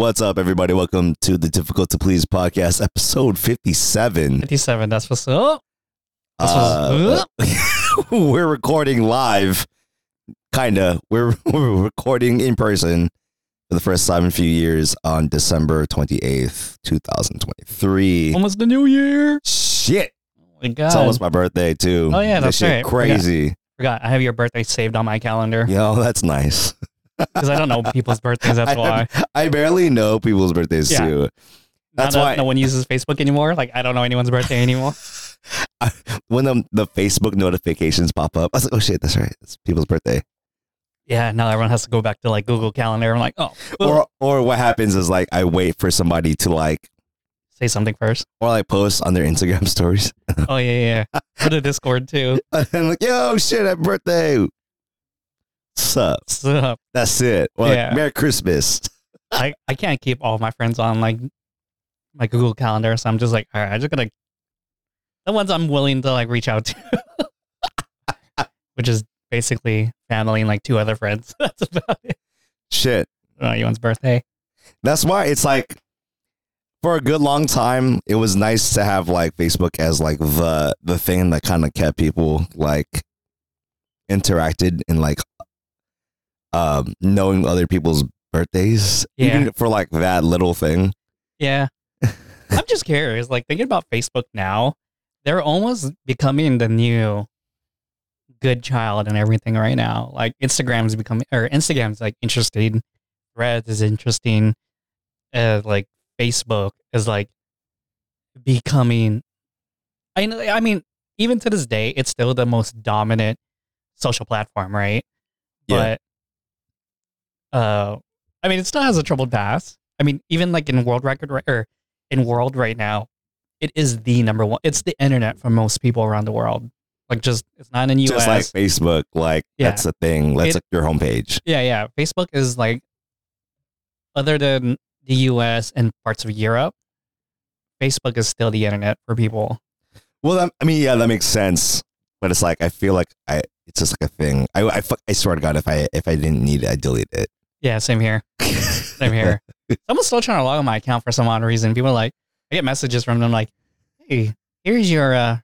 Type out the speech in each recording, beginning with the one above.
What's up, everybody? Welcome to the Difficult to Please podcast, episode 57. 57, that's what's up. That's Uh, what's we're recording live, kinda. We're, we're recording in person for the first time in a few years on December 28th, 2023. Almost the new year. Shit. Oh my God. It's almost my birthday, too. Oh, yeah, This that's right. Crazy. Forgot, I have your birthday saved on my calendar Yo, that's nice. because I don't know people's birthdays. That's I, why. I barely know people's birthdays, Yeah. too. That's that why no one uses Facebook anymore. Like, I don't know anyone's birthday anymore. when the, the Facebook notifications pop up, I was like, oh shit, that's right. It's people's birthday. yeah, now everyone has to go back to like Google Calendar. I'm like, oh, Or or what happens is like I wait for somebody to like say something first. or like post on their Instagram stories. Oh, yeah, yeah. For the Discord, too. and I'm like, yo, shit, happy birthday. Sup? So, That's it. Like, Yeah. Merry Christmas. I, I can't keep all my friends on like my Google Calendar. So I'm just like, all right, I'm just to, the ones I'm willing to like reach out to, which is basically family and like two other friends. That's about it. Shit. Uh, anyone's birthday. That's why it's like for a good long time, it was nice to have like Facebook as like the the thing that kind of kept people like interacted and like um knowing other people's birthdays. Yeah. Even for like that little thing. Yeah. I'm just curious, like thinking about Facebook now, they're almost becoming the new good child and everything right now. Like Instagram's becoming or Instagram's like interesting. Threads is interesting. Uh like Facebook is like becoming I know I mean, even to this day, it's still the most dominant social platform, right? Yeah. But uh I mean it still has a troubled past. I mean, even like in world record or in world right now, it is the number one. It's the internet for most people around the world. Like, just it's not in the Just U.S. like Facebook, like Yeah. that's the thing. That's It- your homepage. yeah, yeah. Facebook is like, other than the U.S. and parts of Europe, Facebook is still the internet for people. Well, that, I mean, yeah, that makes sense. But it's like I feel like I it's just like a thing. I I, I swear to God, if I if I didn't need it, I'd delete it. Yeah, same here. Same here. Someone's still trying to log on my account for some odd reason. People are like, I get messages from them like, "Hey, here's your uh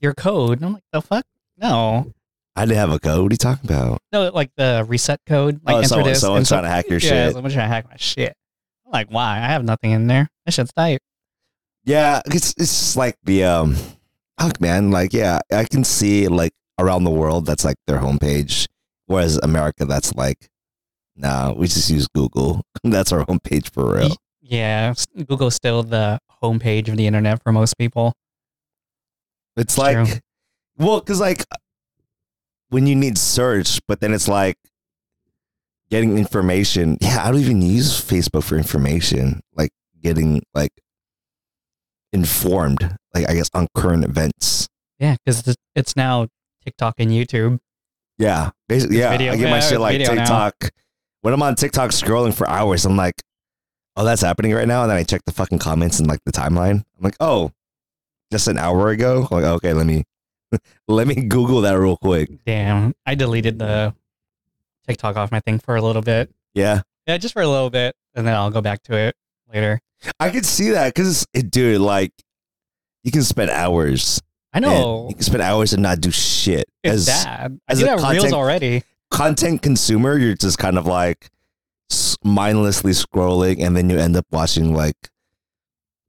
your code." And I'm like, "The fuck? No, I didn't have a code. What are you talking about? no, like the reset code. Like oh, someone, someone's so- trying to hack your yeah, shit. someone's trying to hack my shit. I'm like, why? I have nothing in there. That shit's tight. Yeah, it's it's just like the um, fuck man, like yeah, I can see like around the world that's like their homepage, whereas America that's like, nah, we just use Google. That's our homepage for real. Yeah, Google's still the homepage of the internet for most people. It's like, true. well, because like when you need search, but then it's like getting information. Yeah, I don't even use Facebook for information. Like getting like informed, like I guess on current events. Yeah, because it's now TikTok and YouTube. Yeah, basically, yeah. video. I get my shit like TikTok, now. When I'm on TikTok scrolling for hours, I'm like, oh, that's happening right now. And then I check the fucking comments and like the timeline. I'm like, oh, just an hour ago. I'm like, okay, let me let me Google that real quick. Damn, I deleted the TikTok off my thing for a little bit. Yeah, Yeah, just for a little bit, and then I'll go back to it later. I could see that because, dude, like, you can spend hours. I know you can spend hours and not do shit. it's as bad. I as do a have reels already. Content consumer, you're just kind of like mindlessly scrolling, and then you end up watching like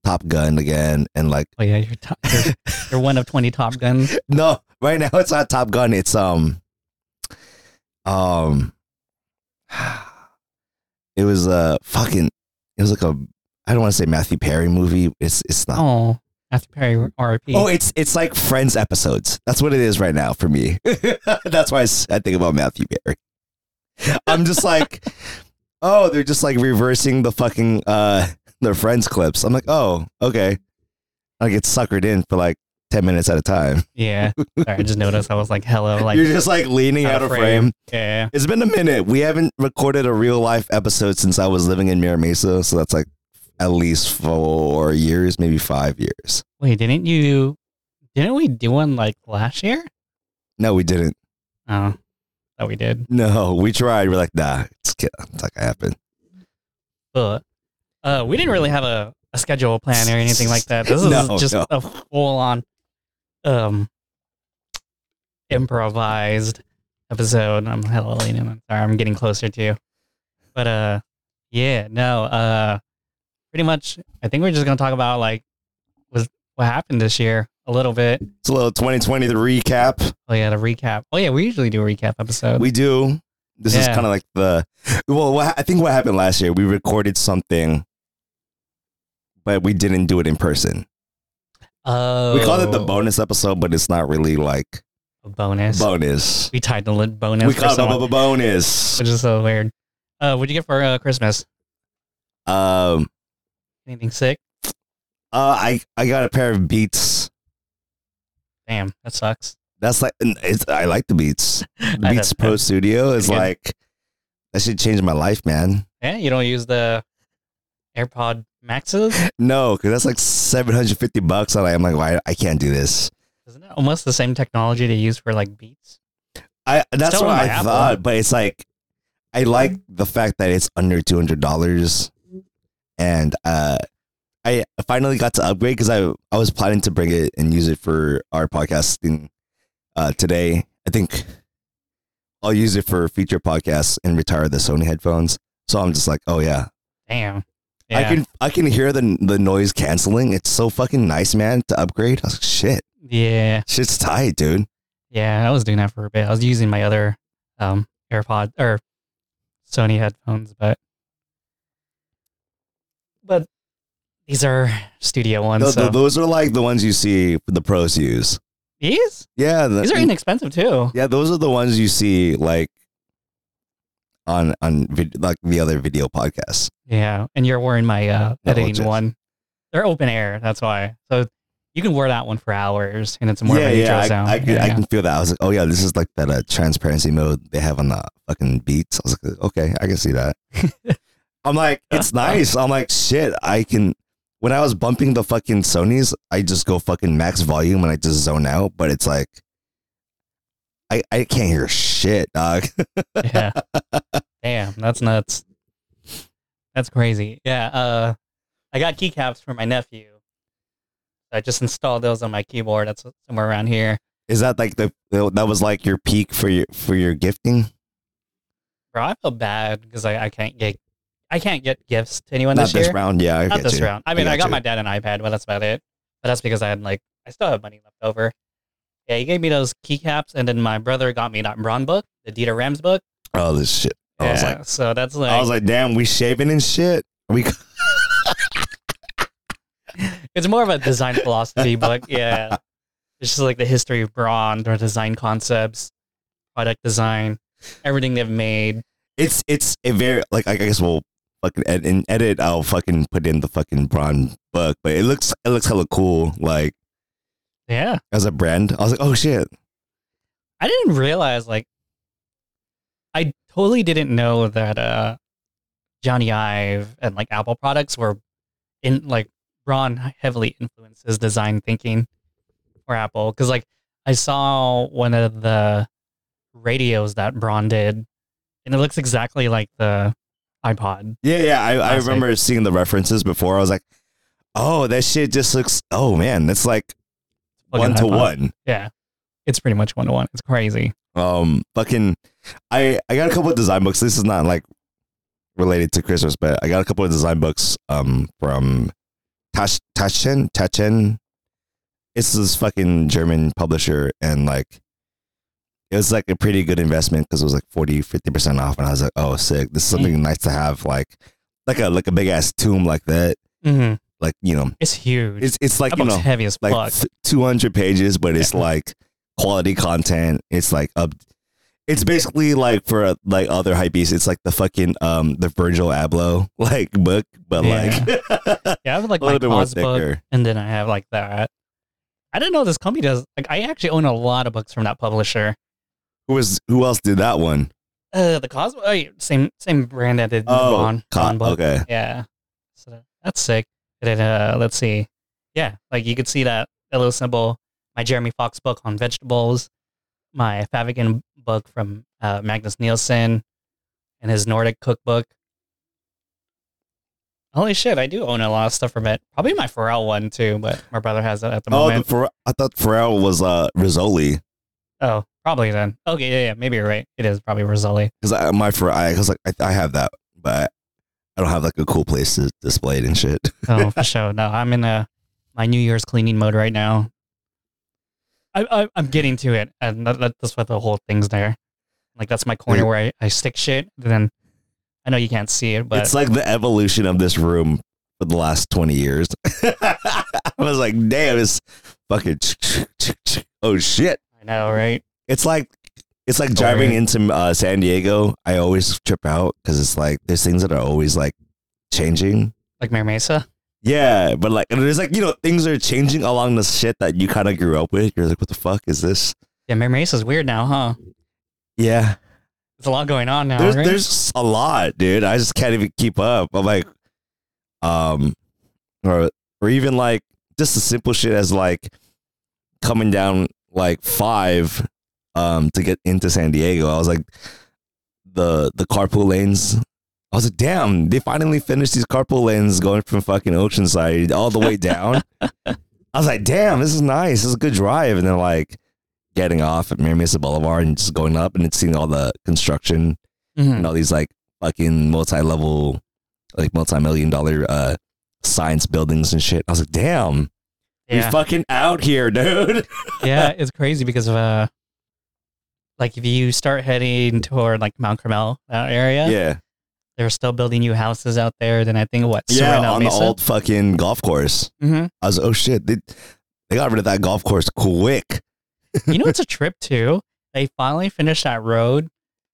Top Gun again, and like Oh yeah, you're, top, you're you're one of twenty Top Guns. no, right now it's not Top Gun. It's um, um, it was a fucking. It was like a. I don't want to say Matthew Perry movie. It's it's not. Oh, Matthew Perry R.I.P. Oh, it's it's like Friends episodes. That's what it is right now for me. That's why I think about Matthew Perry. I'm just like, oh, they're just like reversing the fucking uh their Friends clips. I'm like, oh, okay. I get suckered in for like ten minutes at a time. yeah. Sorry, I just noticed I was like, hello, like You're just like leaning out out of of frame. yeah. It's been a minute. We haven't recorded a real life episode since I was living in Mira Mesa, so that's like at least four years, maybe five years. Wait, didn't you? Didn't we do one like last year? No, we didn't. Oh, that we did. No, we tried. We're like, nah, it's, it's not gonna happen. But Uh, we didn't really have a, a schedule plan or anything like that. This is No, just no. a full on um improvised episode. I'm hella in. I'm sorry, I'm getting closer to you. But uh yeah, no, uh pretty much I think we're just gonna talk about like was what happened this year a little bit. It's a little 2020 the recap. Oh yeah, the recap. Oh yeah, we usually do a recap episode. We do. This is kind of like the well. What, I think what happened last year, we recorded something, but we didn't do it in person. oh We called it the bonus episode, but it's not really like a bonus. bonus. we titled it bonus We called it a bonus. which is so weird. Uh what'd you get for uh, Christmas? Um, Anything sick? uh, I I got a pair of Beats. Damn, that sucks. That's like it's. I like the Beats. The Beats. Pro Studio is Good. like that should change my life, man. Yeah, you don't use the AirPod Maxes? No, because that's like seven hundred fifty bucks. And I'm like, why? I can't do this. Isn't it almost the same technology they use for like Beats? I that's Still what I Apple. thought, but it's like I like the fact that it's under two hundred dollars, and uh, I finally got to upgrade because I I was planning to bring it and use it for our podcasting uh, today. I think I'll use it for future podcasts and retire the Sony headphones. So I'm just like, oh yeah, Damn. Yeah. I can I can hear the the noise canceling. It's so fucking nice, man. To upgrade, I was like, shit, yeah. shit's tight, dude. Yeah, I was doing that for a bit. I was using my other um AirPod or Sony headphones, but but these are studio ones. Th- so. th- those are like the ones you see the pros use. these Yeah, the- these are inexpensive too. yeah, those are the ones you see like on on vid- like the other video podcasts. Yeah, and you're wearing my uh, No, editing just- one. They're open air. That's why. So you can wear that one for hours, and it's more yeah, of a yeah, neutral I, sound. I, can, I can feel that. I was like, oh yeah, this is like that uh, transparency mode they have on the fucking beats. I was like, okay, I can see that. I'm like, it's nice. I'm like, shit, I can. When I was bumping the fucking Sony's, I just go fucking max volume and I just zone out. But it's like, I I can't hear shit, dog. yeah. Damn, that's nuts. That's crazy. Yeah. Uh, I got keycaps for my nephew. I just installed those on my keyboard. That's somewhere around here. Is that like the that was like your peak for your for your gifting? Bro, I feel bad because I, I can't get I can't get gifts to anyone Not this this year. round, yeah. I Not get this you. round. I mean, I, got got you. my dad an iPad, but that's about it. But that's because I had like I still have money left over. Yeah, he gave me those keycaps, and then my brother got me that Braun book, the Dieter Rams book. Oh, this shit. I was Yeah, like, so that's like, I was like, damn, we shaving and shit. We it's more of a design philosophy book. Yeah, it's just like the history of Braun, their design concepts, product design, everything they've made. it's it's a very like I guess we'll fucking ed- in edit. I'll fucking put in the fucking Braun book, but it looks it looks hella cool. Like Yeah, as a brand, I was like, oh shit. I didn't realize like I totally didn't know that uh Jony Ive and like Apple products were in like Braun heavily influences design thinking for Apple because like I saw one of the radios that Braun did and it looks exactly like the iPod. Yeah, yeah. I, I Classic. remember seeing the references before. I was like, oh, that shit just looks. Oh man, that's like Fucking one to iPod. one. Yeah. It's pretty much one to one. It's crazy. Um, fucking, I I got a couple of design books. This is not like related to Christmas, but I got a couple of design books um from Tash Taschen Taschen. It's this fucking German publisher, and like it was like a pretty good investment because it was like 40 50 percent off, and I was like, oh, sick. This is something nice to have, like like a like a big ass tomb like that. Mm-hmm. Like you know, It's huge. it's it's like that you know heavy as like fuck. th- 200 pages but it's like quality content it's like up it's basically like for like other hype beasts it's like the fucking um the virgil abloh like book but like Yeah, I have like a my little bit more cause book, and then I have like that. I didn't know this company does. Like, I actually own a lot of books from that publisher. Who was who else did that one? Uh, the Cosmo, oh, yeah, same same brand that did the Oh, Braun, Co- Braun book. okay Yeah, so that's sick. And then uh, let's see, yeah, like you could see that little symbol. My Jeremy Fox book on vegetables, my Fäviken book from uh, Magnus Nilsson, and his Nordic cookbook. Holy shit, I do own a lot of stuff from it. Probably my Pharrell one too, but my brother has it at the Oh, moment. Pharrell, I thought Pharrell was uh Rizzoli oh, probably then. Okay, yeah, yeah, maybe you're right. It is probably Rizzoli. because I my Pharrell I because like I, I have that, but I don't have like a cool place to display it and shit. Oh, for sure. No, I'm in a my New Year's cleaning mode right now. I, I I'm getting to it, and that, that- that's what the whole thing's there. Like that's my corner Yeah. where I, I stick shit. Then I know you can't see it, but it's like the evolution of this room for the last twenty years. I was like, damn, it's fucking oh shit. I know, right? It's like it's like driving into uh, San Diego. I always trip out because it's like there's things that are always like changing. Like Mira Mesa. Yeah, but like there's like you know things are changing along the shit that you kind of grew up with. You're like, what the fuck is this? Yeah, Mira Mesa's weird now, huh? Yeah, There's a lot going on now, there's right? there's a lot, dude. I just can't even keep up. I'm like, um, or or even like just the simple shit as like coming down like five, um, to get into San Diego. I was like, the the carpool lanes. I was like, damn, they finally finished these carpool lanes going from fucking Oceanside all the way down. I was like, damn, this is nice. This is a good drive. And then like getting off at Mira Mesa Boulevard and just going up and seeing all the construction Mhm. and all these like fucking multi-level, like multi-million dollar uh science buildings and shit. I was like, damn, Yeah, we fucking out here, dude. yeah, it's crazy because of uh, like if you start heading toward like Mount Carmel that area, yeah. they're still building new houses out there. Then I think what Yeah, Sorrento Mesa. the old fucking golf course. hmm I was oh shit, they, they got rid of that golf course quick. you know, it's a trip too. They finally finished that road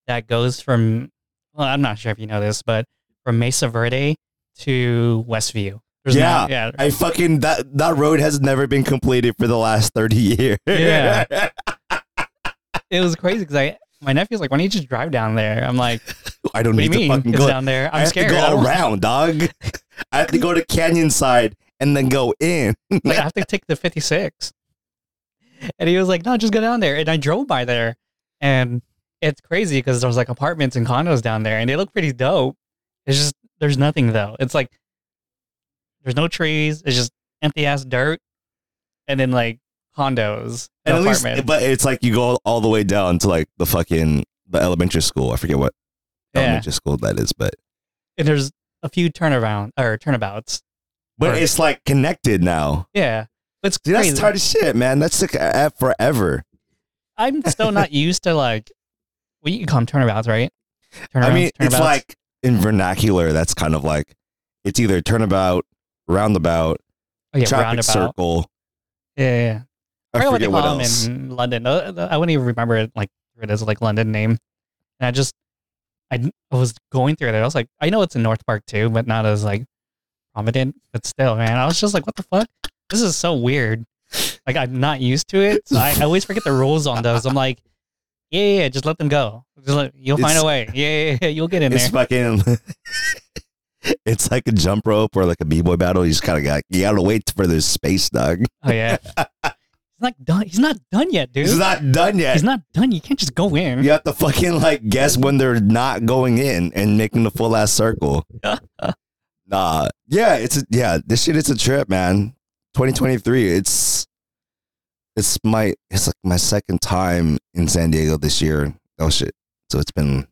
that goes from. Well, I'm not sure if you know this, but from Mesa Verde to Westview. There's Yeah. yeah. I fucking that that road has never been completed for the last thirty years. Yeah. It was crazy because I my nephew's like, "Why don't you just drive down there?" I'm like, I don't "What do need you to mean? fucking It's go. down there. I I'm have scared. to I go around, dog. I have to go to Canyon Side and then go in. like I have to take the 56. And he was like, no, just go down there. And I drove by there. And it's crazy because there's like apartments and condos down there and they look pretty dope. It's just, there's nothing though. It's like, there's no trees. It's just empty ass dirt. And then like condos And and at least, apartments. but it's like you go all the way down to like the fucking the elementary school. I forget what yeah. elementary school that is, but And there's a few turnaround or turnabouts. but Or- it's like connected now. Yeah. It's crazy. that's hard as shit, man. That's like uh, forever. I'm still not used to like, what you call them turnabouts, right? Turnabouts, I mean, it's like in vernacular. That's kind of like it's either turnabout, roundabout, oh, yeah, traffic roundabout. circle. Yeah, yeah, yeah. I forget what they what call them else. in London. Uh, I wouldn't even remember it, like it is like London name. And I just, I, I was going through it. I was like, I know it's in North Park too, but not as like prominent. But still, man, I was just like, what the fuck? This is so weird. Like I'm not used to it. So I, I always forget the rules on those. I'm like, yeah, yeah, yeah, just let them go. Just let, you'll find a way. Yeah, yeah, yeah, you'll get in It's there. fucking. it's like a jump rope or like a b boy battle. You just kind of got you gotta wait for this space, dog. Oh yeah. He's not done. He's not done yet, dude. He's not done yet. He's not done. You can't just go in. You have to fucking like guess when they're not going in and making the full ass circle. nah, yeah, it's a, yeah. This shit is a trip, man. 2023. It's it's my it's like my second time in San Diego this year. Oh shit! So it's been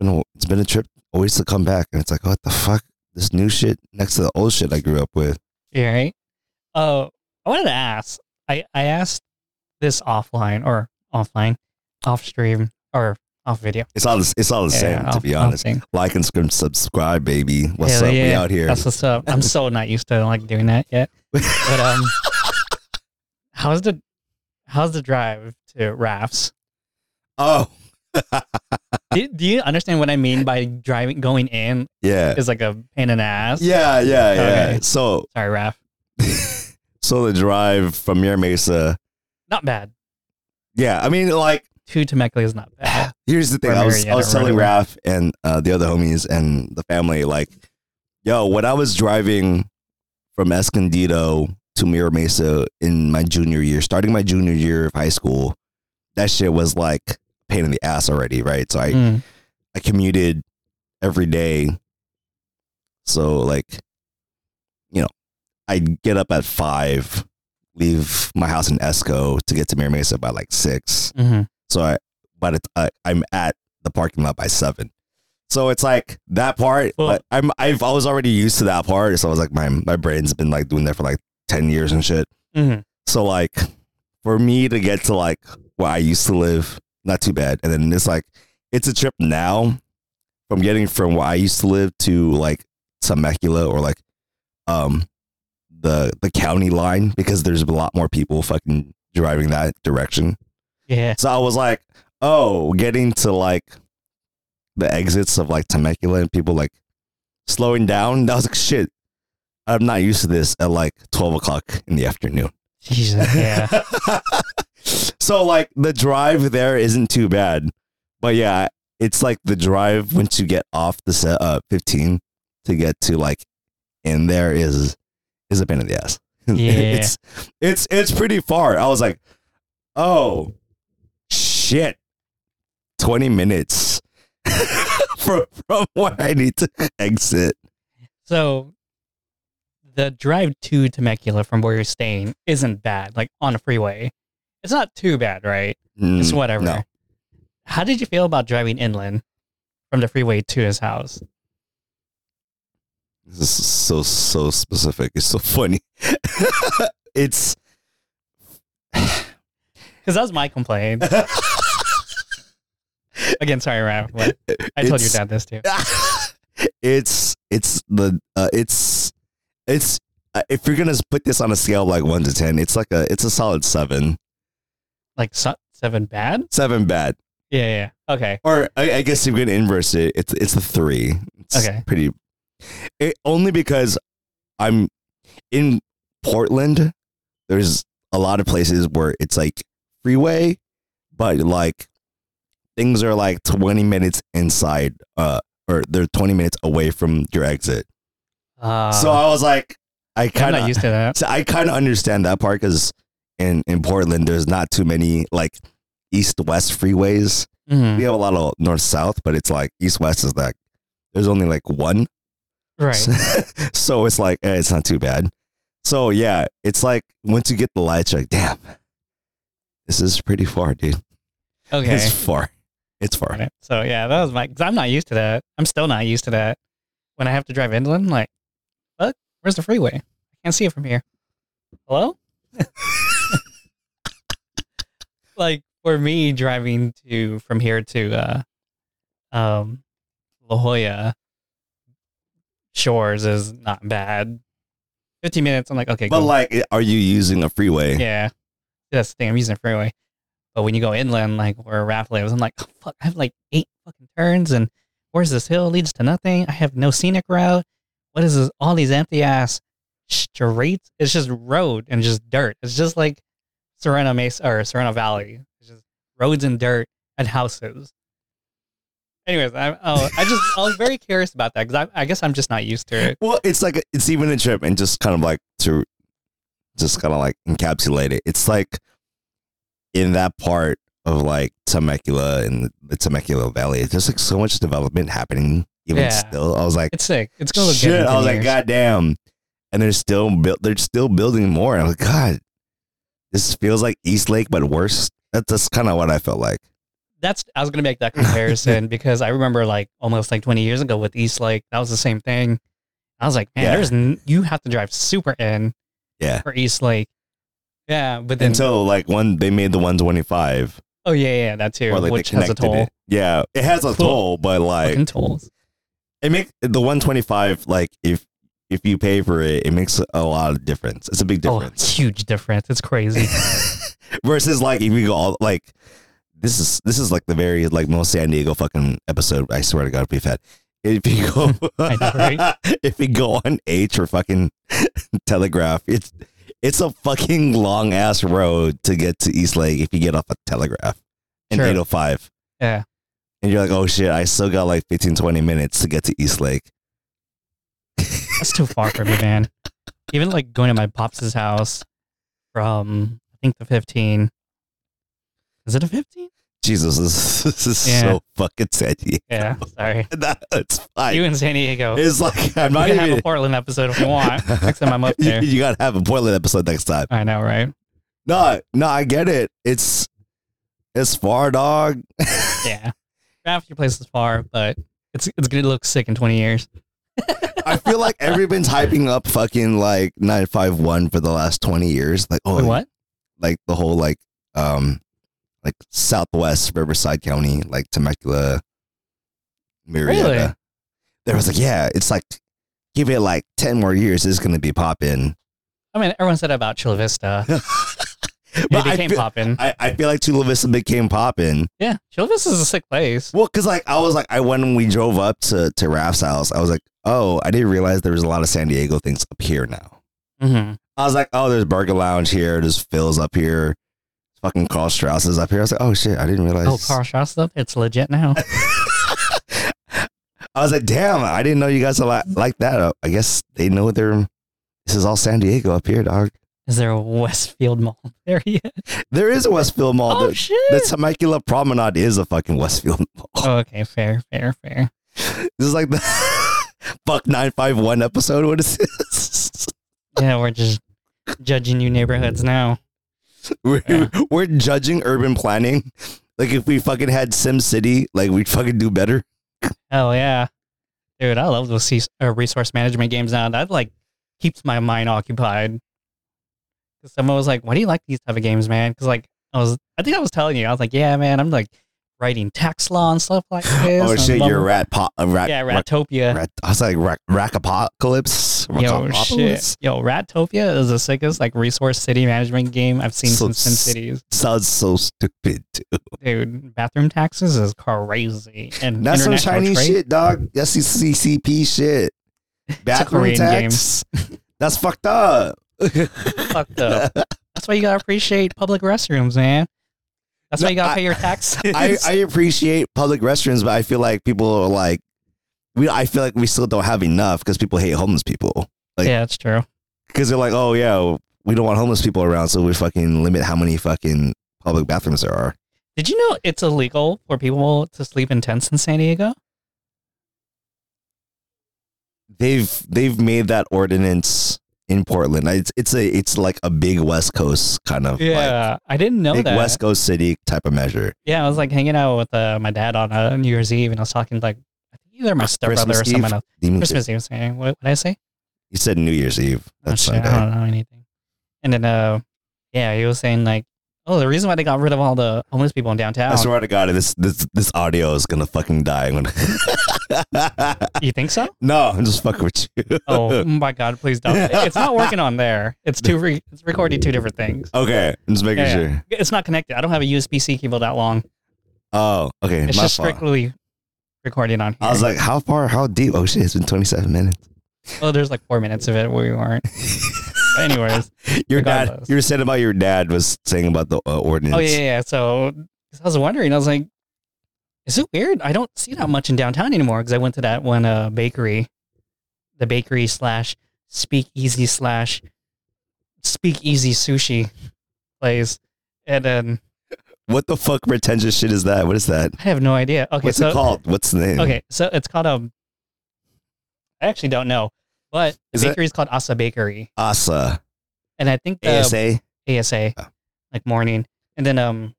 been a, it's been a trip always to come back, and it's like what the fuck. This new shit next to the old shit I grew up with. Yeah, right. Uh, I wanted to ask. I I asked this offline or offline, off stream or off video. It's all the, it's all the same, to off- be honest. Like and sc- subscribe, baby. What's Hell up? We out here. That's what's up. I'm so not used to like doing that yet. But um, how's the how's the drive to rafts? oh, Do, do you understand what I mean by driving going in yeah. is like a pain in the ass? Yeah, yeah, yeah. Okay. So, Sorry, Raf. so the drive from Mira Mesa. Not bad. Yeah, I mean, like, To Temecula is not bad. here's the thing. I was, I was telling. Raph and uh, the other homies and the family, like, yo, when I was driving from Escondido to Mira Mesa in my junior year, starting my junior year of high school, that shit was like pain in the ass already, right? So I, Mm. I commuted every day So like, know, I get up at five, leave my house in Esco to get to Mira Mesa by like six. hmm So I, but it's, uh, I'm at the parking lot by seven. So it's like that part. Well- I'm I've I was already used to that part. So I was like my my brain's been like doing that for like ten years and shit. hmm So like for me to get to like where I used to live, not too bad. And then it's like it's a trip now from getting from where I used to live to like Temecula or like um the the county line because there's a lot more people fucking driving that direction. Yeah. So I was like, oh, getting to like the exits of like Temecula and people like slowing down. That was like shit. I'm not used to this at like twelve o'clock in the afternoon. Jesus. Yeah. so like the drive there isn't too bad, but yeah, it's like the drive once you get off the set uh 15 to get to like in there is is a pain in the ass. Yeah. it's it's it's pretty far. I was like, oh shit, twenty minutes from from where I need to exit. So the drive to Temecula from where you're staying isn't bad, like on a freeway. It's not too bad, right? It's Mm, whatever. no. How did you feel about driving inland from the freeway to his house? This is so so specific. It's so funny. it's Because that was my complaint. Again, sorry. But I told your dad this too. it's it's the uh, it's it's uh, if you're gonna put this on a scale of like one to ten, it's like a it's a solid seven. Like so- seven bad? Seven bad, Yeah, yeah. Okay. or I, I guess if you're gonna inverse it, it's it's a three. It's Okay. pretty. It, only because I'm in Portland. There's a lot of places where it's like freeway, but like things are like 20 minutes inside, uh, or they're 20 minutes away from your exit. Uh, so I was like, I kind of used to that. So I kind of understand that part because in in Portland, there's not too many like east west freeways. Mhm. We have a lot of north south, but it's like east west is like there's only like one. Right. so it's like eh, it's not too bad. So yeah, it's like once you get the lights, you're like, damn, this is pretty far, dude. Okay. It's far. It's far. So yeah, that was my. Cause I'm not used to that. I'm still not used to that. When I have to drive inland, like, what? Where's the freeway? I can't see it from here. Hello? like for me driving to from here to uh um La Jolla Shores is not bad. 15 minutes. I'm like, okay, But go. like, are you using a freeway? Yeah. That's the thing. I'm using a freeway. But when you go inland, like where Raph lives, I'm like, oh, fuck, I have like eight fucking turns and where's this hill? Leads to nothing. I have no scenic route. What is this? All these empty ass straight. It's just road and just dirt. It's just like Sorrento Mesa or Sorrento Valley. It's just roads and dirt and houses. Anyways, I, oh, I just I was very curious about that because I, I guess I'm just not used to it. Well, it's like it's even a trip, and just kind of like to just kind of like encapsulate it. It's like in that part of like Temecula and the Temecula Valley, there's like so much development happening. Even Yeah. still, I was like, It's sick. It's gonna look good. shit. in I 10 was like, god damn. And they're still built. They're still building more. And I was like, God, this feels like East Lake, but worse. That's that's kind of what I felt like. That's I was gonna make that comparison because I remember like almost like 20 years ago with East Lake, that was the same thing. I was like, man, Yeah. there's n- you have to drive super in Yeah. for East Lake. Yeah, but then Until like one, they made the 125, oh yeah, yeah, that too, or like which has a toll. it. Yeah, it has a Cool. toll, but like Fucking tolls. it makes the 125 like if if you pay for it it makes a lot of difference it's a big Oh, difference huge difference. It's crazy. versus like if you go all like this is this is like the very like most san diego fucking episode i swear to god we've had if you go know, right? if you go on h or fucking telegraph it's it's a fucking long ass road to get to east lake if you get off a telegraph in Sure. 805 yeah. and you're like oh shit i still got like 15 20 minutes to get to east lake That's too far for me, man. Even like going to my pops' house from I think the 15. Is it a 15? Jesus, this, this is Yeah. so fucking San Diego. Yeah, sorry. That, it's fine. You in San Diego. it's like I'm not can have a Portland episode if you want. Next time I'm up you, there. you gotta have a Portland episode next time. I know, right? No, no, I get it. It's it's far, dog. Yeah. Half your place is far, but it's it's gonna look sick in 20 years. I feel like everyone's hyping up fucking like nine five one for the last twenty years. Like oh, Wait, what? like the whole like um like Southwest Riverside County, like Temecula, Murrieta. Really? There was like, yeah, it's like give it like ten more years, it's gonna be popping. I mean, everyone said about Chula Vista. It became feel, poppin'. I, I feel like Chula Vista became popping. Yeah, Chula Vista is a sick place. Well, cause like I was like I when we drove up to to Raf's house, I was like, oh, I didn't realize there was a lot of San Diego things up here now. hmm I was like, oh, there's Burger Lounge here, there's Phil's up here, fucking Karl Strauss is up here. I was like, oh shit, I didn't realize. Oh, Karl Strauss stuff. It's legit now. I was like, damn, I didn't know you guys are like, like that. Uh, I guess they know they're. This is all San Diego up here, dog. Is there a Westfield Mall there yet? There is a Westfield Mall. Oh the, shit! the Temecula Promenade is a fucking Westfield Mall. Oh, okay, fair, fair, fair. This is like the Buck nine five one episode. What is this? Yeah, we're just judging new neighborhoods now. We're, Yeah. we're judging urban planning. Like if we fucking had Sim City, like we'd fucking do better. Hell yeah, dude! I love those uh, resource management games now. That like keeps my mind occupied. Someone was like, "Why do you like these type of games, man?" Because like I was, I think I was telling you, I was like, "Yeah, man, I'm like writing tax law and stuff like oh, this." oh shit, you're blah, rat pot, rat, Yeah, Ratopia. rat, I was like rat, rack apocalypse. Yo, shit. Yo, Ratopia is the sickest like resource city management game I've seen So since Sim Cities. Sounds so stupid too. Dude, bathroom taxes is crazy. And That's some Chinese trade, shit, dog. That's CCP shit. Bathroom tax. That's fucked up. fucked up. That's why you gotta appreciate public restrooms, man. That's why you gotta I- pay your taxes. I, I appreciate public restrooms, but I feel like people are like, we. I feel like we still don't have enough because people hate homeless people. like- yeah, that's true. Because they're like, oh yeah, we don't want homeless people around, so we fucking limit how many fucking public bathrooms there are. Did you know it's illegal for people to sleep in tents in San Diego? They've they've made that ordinance in Portland. It's it's a it's like a big West Coast kind of like Yeah, I didn't know big that. West Coast city type of measure. Yeah, I was like hanging out with uh, my dad on uh, New Year's Eve, and I was talking like I think either my stepbrother Christmas or someone Eve? else. Demon Christmas Eve. Saying what did I say? You said New Year's Eve. That's oh, shit, I don't know anything. And then, uh, yeah, he was saying like, oh, the reason why they got rid of all the homeless people in downtown. I swear to God, this this this audio is gonna fucking die. You think so? no, I'm just fucking with you. Oh my god, please don't. It's not working on there. It's two. Re- it's recording two different things. okay, I'm just making Yeah, yeah. sure. It's not connected. I don't have a USB C cable that long. Oh, okay, It's just fault. strictly recording on here. I was like, how far? How deep? Oh shit, it's been 27 minutes. oh, there's like four minutes of it where we weren't. Anyways, Your dad, Regardless. you were saying about your dad was saying about the uh, ordinance. oh yeah, yeah. So I was wondering. I was like, is it weird? I don't see that much in downtown anymore because I went to that one uh, bakery, the bakery slash speakeasy slash speakeasy sushi place, and then What the fuck pretentious shit is that? What is that? I have no idea. Okay, What's so it called? What's the name? okay, so it's called um, I actually don't know, but the Is bakery is called Asa Bakery, Asa. and I think the ASA. ASA, Oh. like morning. And then um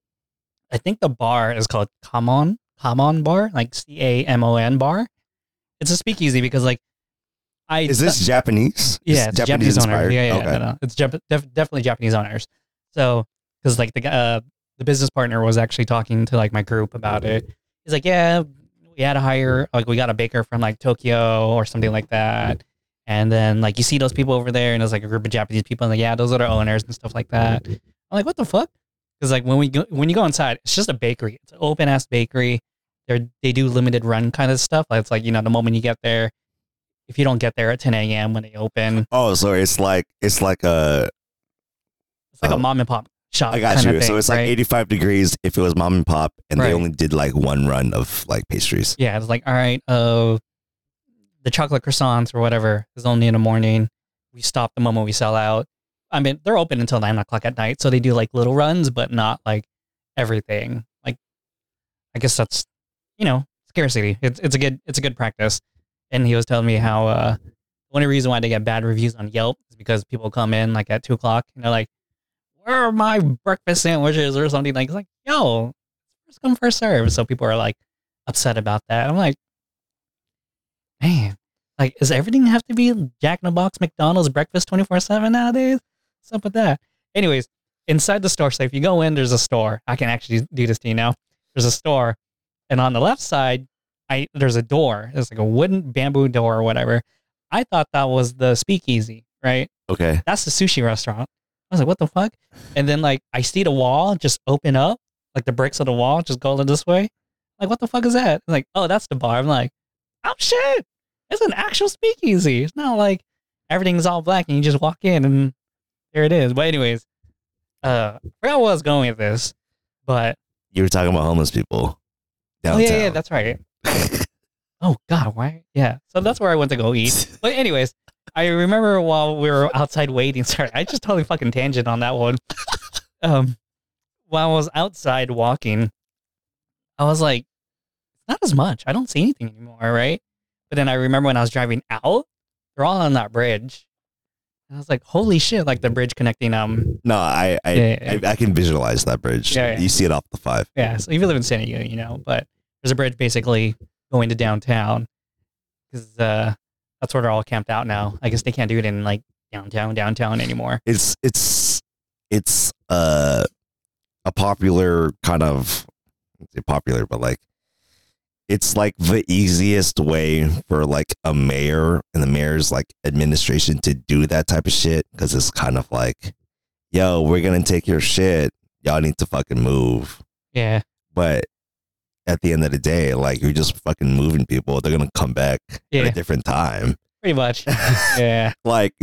I think the bar is called Kamon, Kamon Bar, like C A M O N bar. It's a speakeasy because like I Is this Japanese? yeah, it's Japanese, owners. inspired? Yeah, yeah, Okay. no, no. it's Jap- def- definitely Japanese owners. So because like the uh, the business partner was actually talking to like my group about it. He's like, yeah, we had to hire like we got a baker from like Tokyo or something like that. And then like you see those people over there, and it's like a group of Japanese people, and like yeah, those are the owners and stuff like that. I'm like, what the fuck? Because like when we go, when you go inside, it's just a bakery. It's an open ass bakery. They they do limited run kind of stuff. Like, It's like you know the moment you get there, if you don't get there at 10 a.m. when they open, Oh, so it's like it's like a. it's like Oh. a mom and pop shop. I got you. Thing, so it's like 85 degrees if it was mom and pop, and Right. they only did like one run of like pastries. Yeah, it's like all right. Uh, the chocolate croissants or whatever is only in the morning. We stop the moment we sell out. I mean, they're open until nine o'clock at night, so they do like little runs, but not like everything. Like I guess that's you know scarcity. It's it's a good it's a good practice. And he was telling me how uh, the only reason why they get bad reviews on Yelp is because people come in like at two o'clock and they're like, "Where are my breakfast sandwiches?" or something like, it's like, "Yo, first come first serve." So people are like upset about that. I'm like, man, like, does everything have to be Jack in the Box, McDonald's breakfast twenty four seven nowadays? What's up with that? Anyways, inside the store, so if you go in, there's a store. I can actually do this to you now. There's a store, and on the left side, I there's a door. It's like a wooden bamboo door or whatever. I thought that was the speakeasy, right? Okay. That's the sushi restaurant. I was like, what the fuck? And then like I see the wall just open up, like the bricks of the wall just go this way. Like, what the fuck is that? like, oh, that's the bar. I'm like, oh shit. It's an actual speakeasy. It's not like everything's all black and you just walk in and there it is. But anyways, uh I forgot where I was going with this. But You were talking about homeless people oh yeah, yeah, that's right. Oh God, why? Yeah. So that's where I went to go eat. But anyways, I remember while we were outside waiting. Sorry, I just totally fucking tangent on that one. Um, while I was outside walking, I was like, not as much. I don't see anything anymore, right? But then I remember when I was driving out, they're all on that bridge. And I was like, holy shit! Like the bridge connecting. Um, no, I I, Yeah, I I can visualize that bridge. Yeah, yeah. You see it off the five. yeah. So if you live in San Diego, you know, but there's a bridge basically going to downtown because uh, that's where they're all camped out now. I guess they can't do it in like downtown, downtown anymore. It's it's it's uh a popular kind of I wouldn't say popular, but like it's like the easiest way for like a mayor and the mayor's like administration to do that type of shit because it's kind of like, yo, we're gonna take your shit. Y'all need to fucking move. Yeah, But at the end of the day, like you're just fucking moving people. They're gonna come back at a different time. pretty much. Yeah, like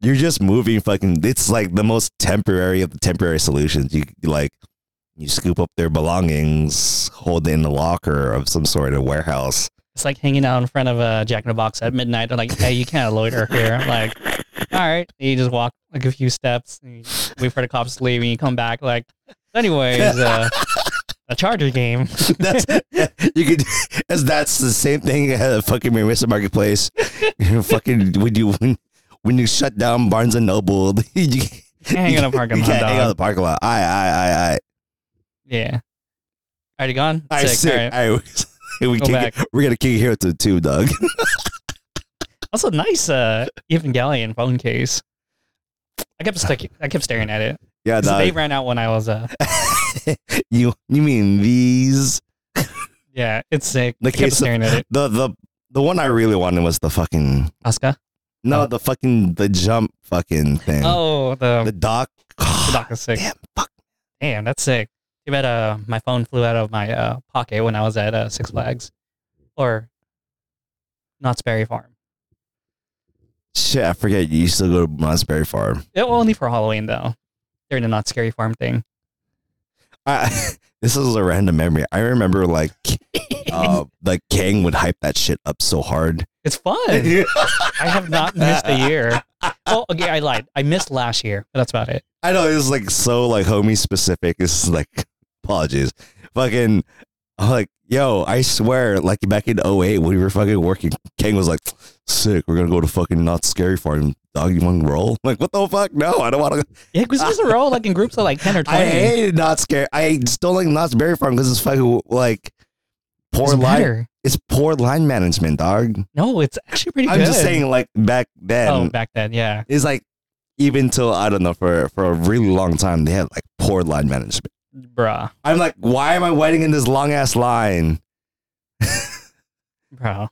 you're just moving fucking it's like the most temporary of the temporary solutions you like you scoop up their belongings hold it in the locker of some sort of warehouse it's like hanging out in front of a Jack in the Box at midnight. They're like, hey, you can't loiter here. I'm like, all right. And you just walk like a few steps, and you wait for the cops to leave, and you come back. Like, anyways, uh, a Charger game. that's you could as that's the same thing at a fucking Mira Mesa Marketplace you know, fucking when you when, when you shut down Barnes and Noble you Can't hang in a parking you lot. can't hang out in the parking lot I I I I Yeah. Already gone? I Sick. sick. All right. I we Go kick, back. we're gonna kick here to two, Doug. Also, nice uh, Evangelion phone case. I kept sticking. I kept staring at it. Yeah, 'Cause Doug. They ran out when I was uh you you mean these? yeah, it's sick. The I kept case of- staring at it. The the the one I really wanted was the fucking Asuka? no Oh. the fucking the jump fucking thing. Oh, the, the dock. the dock is sick. Damn, fuck. Damn, that's sick. Too bad uh, my phone flew out of my uh, pocket when I was at uh, Six Flags. Or Knott's Berry Farm. Shit, I forget. You used to go to Knott's Berry Farm. It, only for Halloween, though. During the Knott's Scary Farm thing. I, this is a random memory. I remember like uh, like Kang would hype that shit up so hard. It's fun. I have not missed a year. Oh, okay, I lied. I missed last year, but that's about it. I know it's like so like homie specific. It's like apologies. Fucking I'm like, yo, I swear, like back in 08 when we were fucking working, King was like, sick, we're gonna go to fucking Knott's Scary Farm. Dog, you wanna roll? I'm like, what the fuck? No, I don't wanna Yeah, because we a roll like in groups of like 10 or 20. I hated Knott's Scary. I still like Knott's Scary Farm because it's fucking like poor It's line better. it's poor line management, dog. No, it's actually pretty I'm good. just saying like back then Oh, back then, yeah. it's like even till I don't know, for for a really long time they had like poor line management. Bruh. I'm like, why am I waiting in this long ass line? Bro.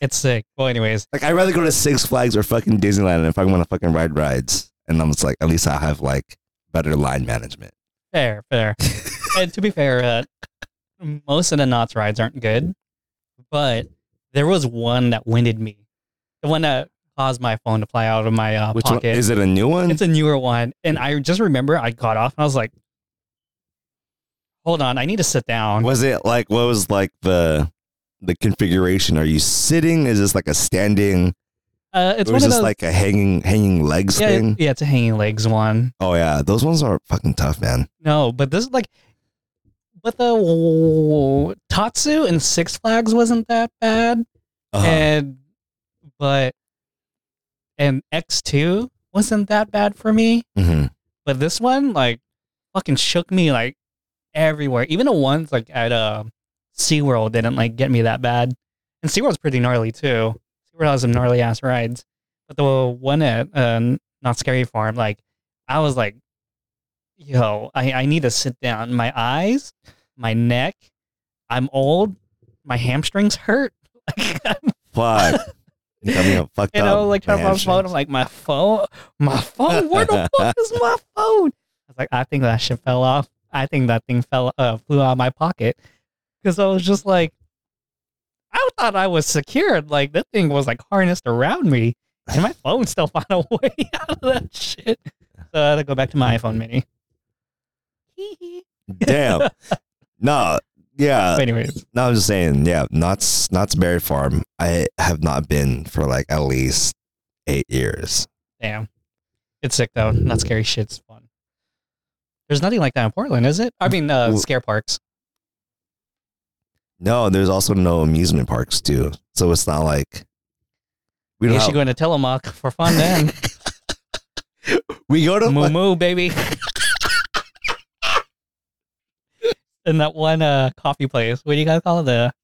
It's sick. Well, anyways, Like, I'd rather go to Six Flags or fucking Disneyland if I want to fucking ride rides. And I'm just like, at least I have like better line management. fair, fair. and to be fair, uh, most of the Knott's rides aren't good, but there was one that winded me. The one that caused my phone to fly out of my uh, Which one? pocket. Is it a new one? It's a newer one. And I just remember I got off and I was like, hold on, I need to sit down. was it like, what was like the the configuration? Are you sitting? Is this like a standing? Uh, it's or one is this those. like a hanging hanging legs yeah, thing? yeah, it's a hanging legs one. Oh yeah, those ones are fucking tough, man. No, but this is like but the Tatsu and Six Flags wasn't that bad, Uh-huh. and but and X two wasn't that bad for me. Mhm. But this one, like, fucking shook me like everywhere. Even the ones like at uh, SeaWorld didn't like get me that bad. And SeaWorld's pretty gnarly too. SeaWorld has some gnarly ass rides. But the one at uh, Knott's Scary Farm, like, I was like, yo, I, I need to sit down. My eyes, my neck, I'm old, my hamstrings hurt. Fuck. You got me all fucked you up. know, like trying to my phone. I'm like, my phone, my phone. Where the fuck is my phone? I was like, I think that shit fell off. I think that thing fell, uh, flew out of my pocket because I was just like, I thought I was secured. Like that thing was like harnessed around me, and my phone still found a way out of that shit. So I had to go back to my iPhone Mini. Damn. No. Yeah. Anyways, No, I'm just saying, yeah, Knott's Knott's Berry Farm. I have not been for like at least eight years. damn, it's sick though. Knott's Scary shit's. There's nothing like that in Portland, is it? I mean, uh, scare parks. No, there's also no amusement parks too. So it's not like we don't have, go into Tillamook for fun then. we go to moo moo, baby. and that one uh coffee place. What do you guys call it? The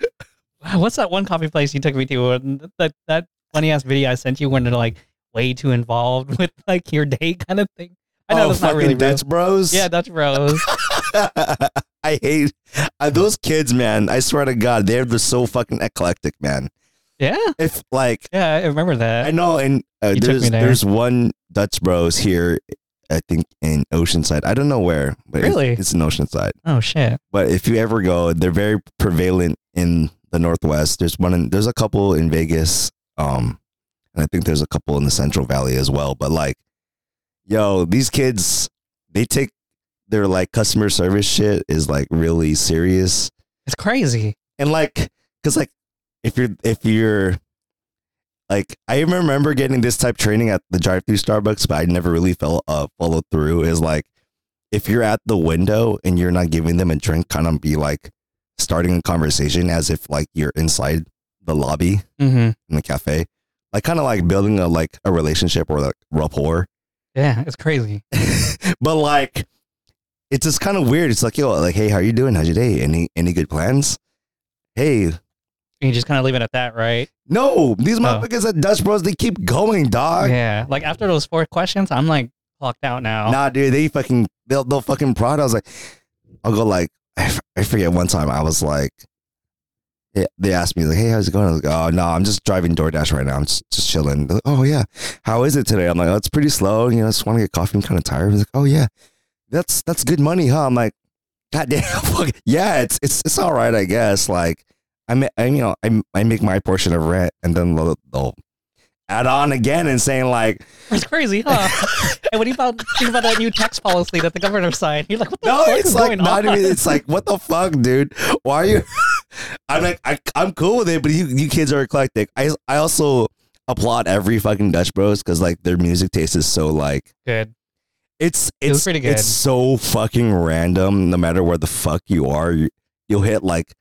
what's that one coffee place you took me to? That that funny ass video I sent you when they're like way too involved with like your day kind of thing. I know oh, that's not really real. Dutch Bros. Yeah, Dutch Bros. I hate uh, those kids, man. I swear to God, they're just so fucking eclectic, man. yeah, If like yeah, I remember that. I know, and uh, there's there. there's one Dutch Bros here, I think in Oceanside. I don't know where, but it's- Really? it's in Oceanside. oh shit. But if you ever go, they're very prevalent in the Northwest. There's one. In, there's a couple in Vegas, um, and I think there's a couple in the Central Valley as well. But like, yo, these kids, they take their like customer service shit is like really serious, It's crazy. and like, cause like, if you're if you're like, I remember getting this type training at the drive-through Starbucks, but I never really felt uh followed through. Is like, if you're at the window and you're not giving them a drink, kind of be like starting a conversation as if like you're inside the lobby Mm-hmm. in the cafe, like kind of like building a like a relationship or like rapport. Yeah, it's crazy. but like, it's just kind of weird. It's like, yo, like, hey, how are you doing? How's your day? Any any good plans? Hey, You just kind of leave it at that, right? no, these Oh. motherfuckers at Dutch Bros, they keep going, dog. yeah. Like after those four questions, I'm like clocked out now. Nah, dude, they fucking they'll they'll fucking prod. I was like, I'll go like I, f- I forget one time I was like, they asked me like, hey, how's it going? I was like, oh no, I'm just driving DoorDash right now. I'm just, just chilling. Like, oh yeah, how is it today? I'm like, oh, it's pretty slow. You know, I just want to get coffee. I'm kind of tired. He's like, oh yeah, that's that's good money, huh? I'm like, god damn, fuck, yeah, it's it's it's all right, I guess. Like, I ma- I you know I I make my portion of rent, and then they'll, they'll add on again and saying like. It's crazy, huh? and what do you about think about that new tax policy that the governor signed? You're like, what the No, fuck it's is like going not on? even. It's like what the fuck, dude? Why are you? I'm like I, I'm cool with it, but you you kids are eclectic. I I also applaud every fucking Dutch Bros because like their music taste is so like Good. it's It it's pretty good. It's so fucking random. No matter where the fuck you are, you, you'll hit like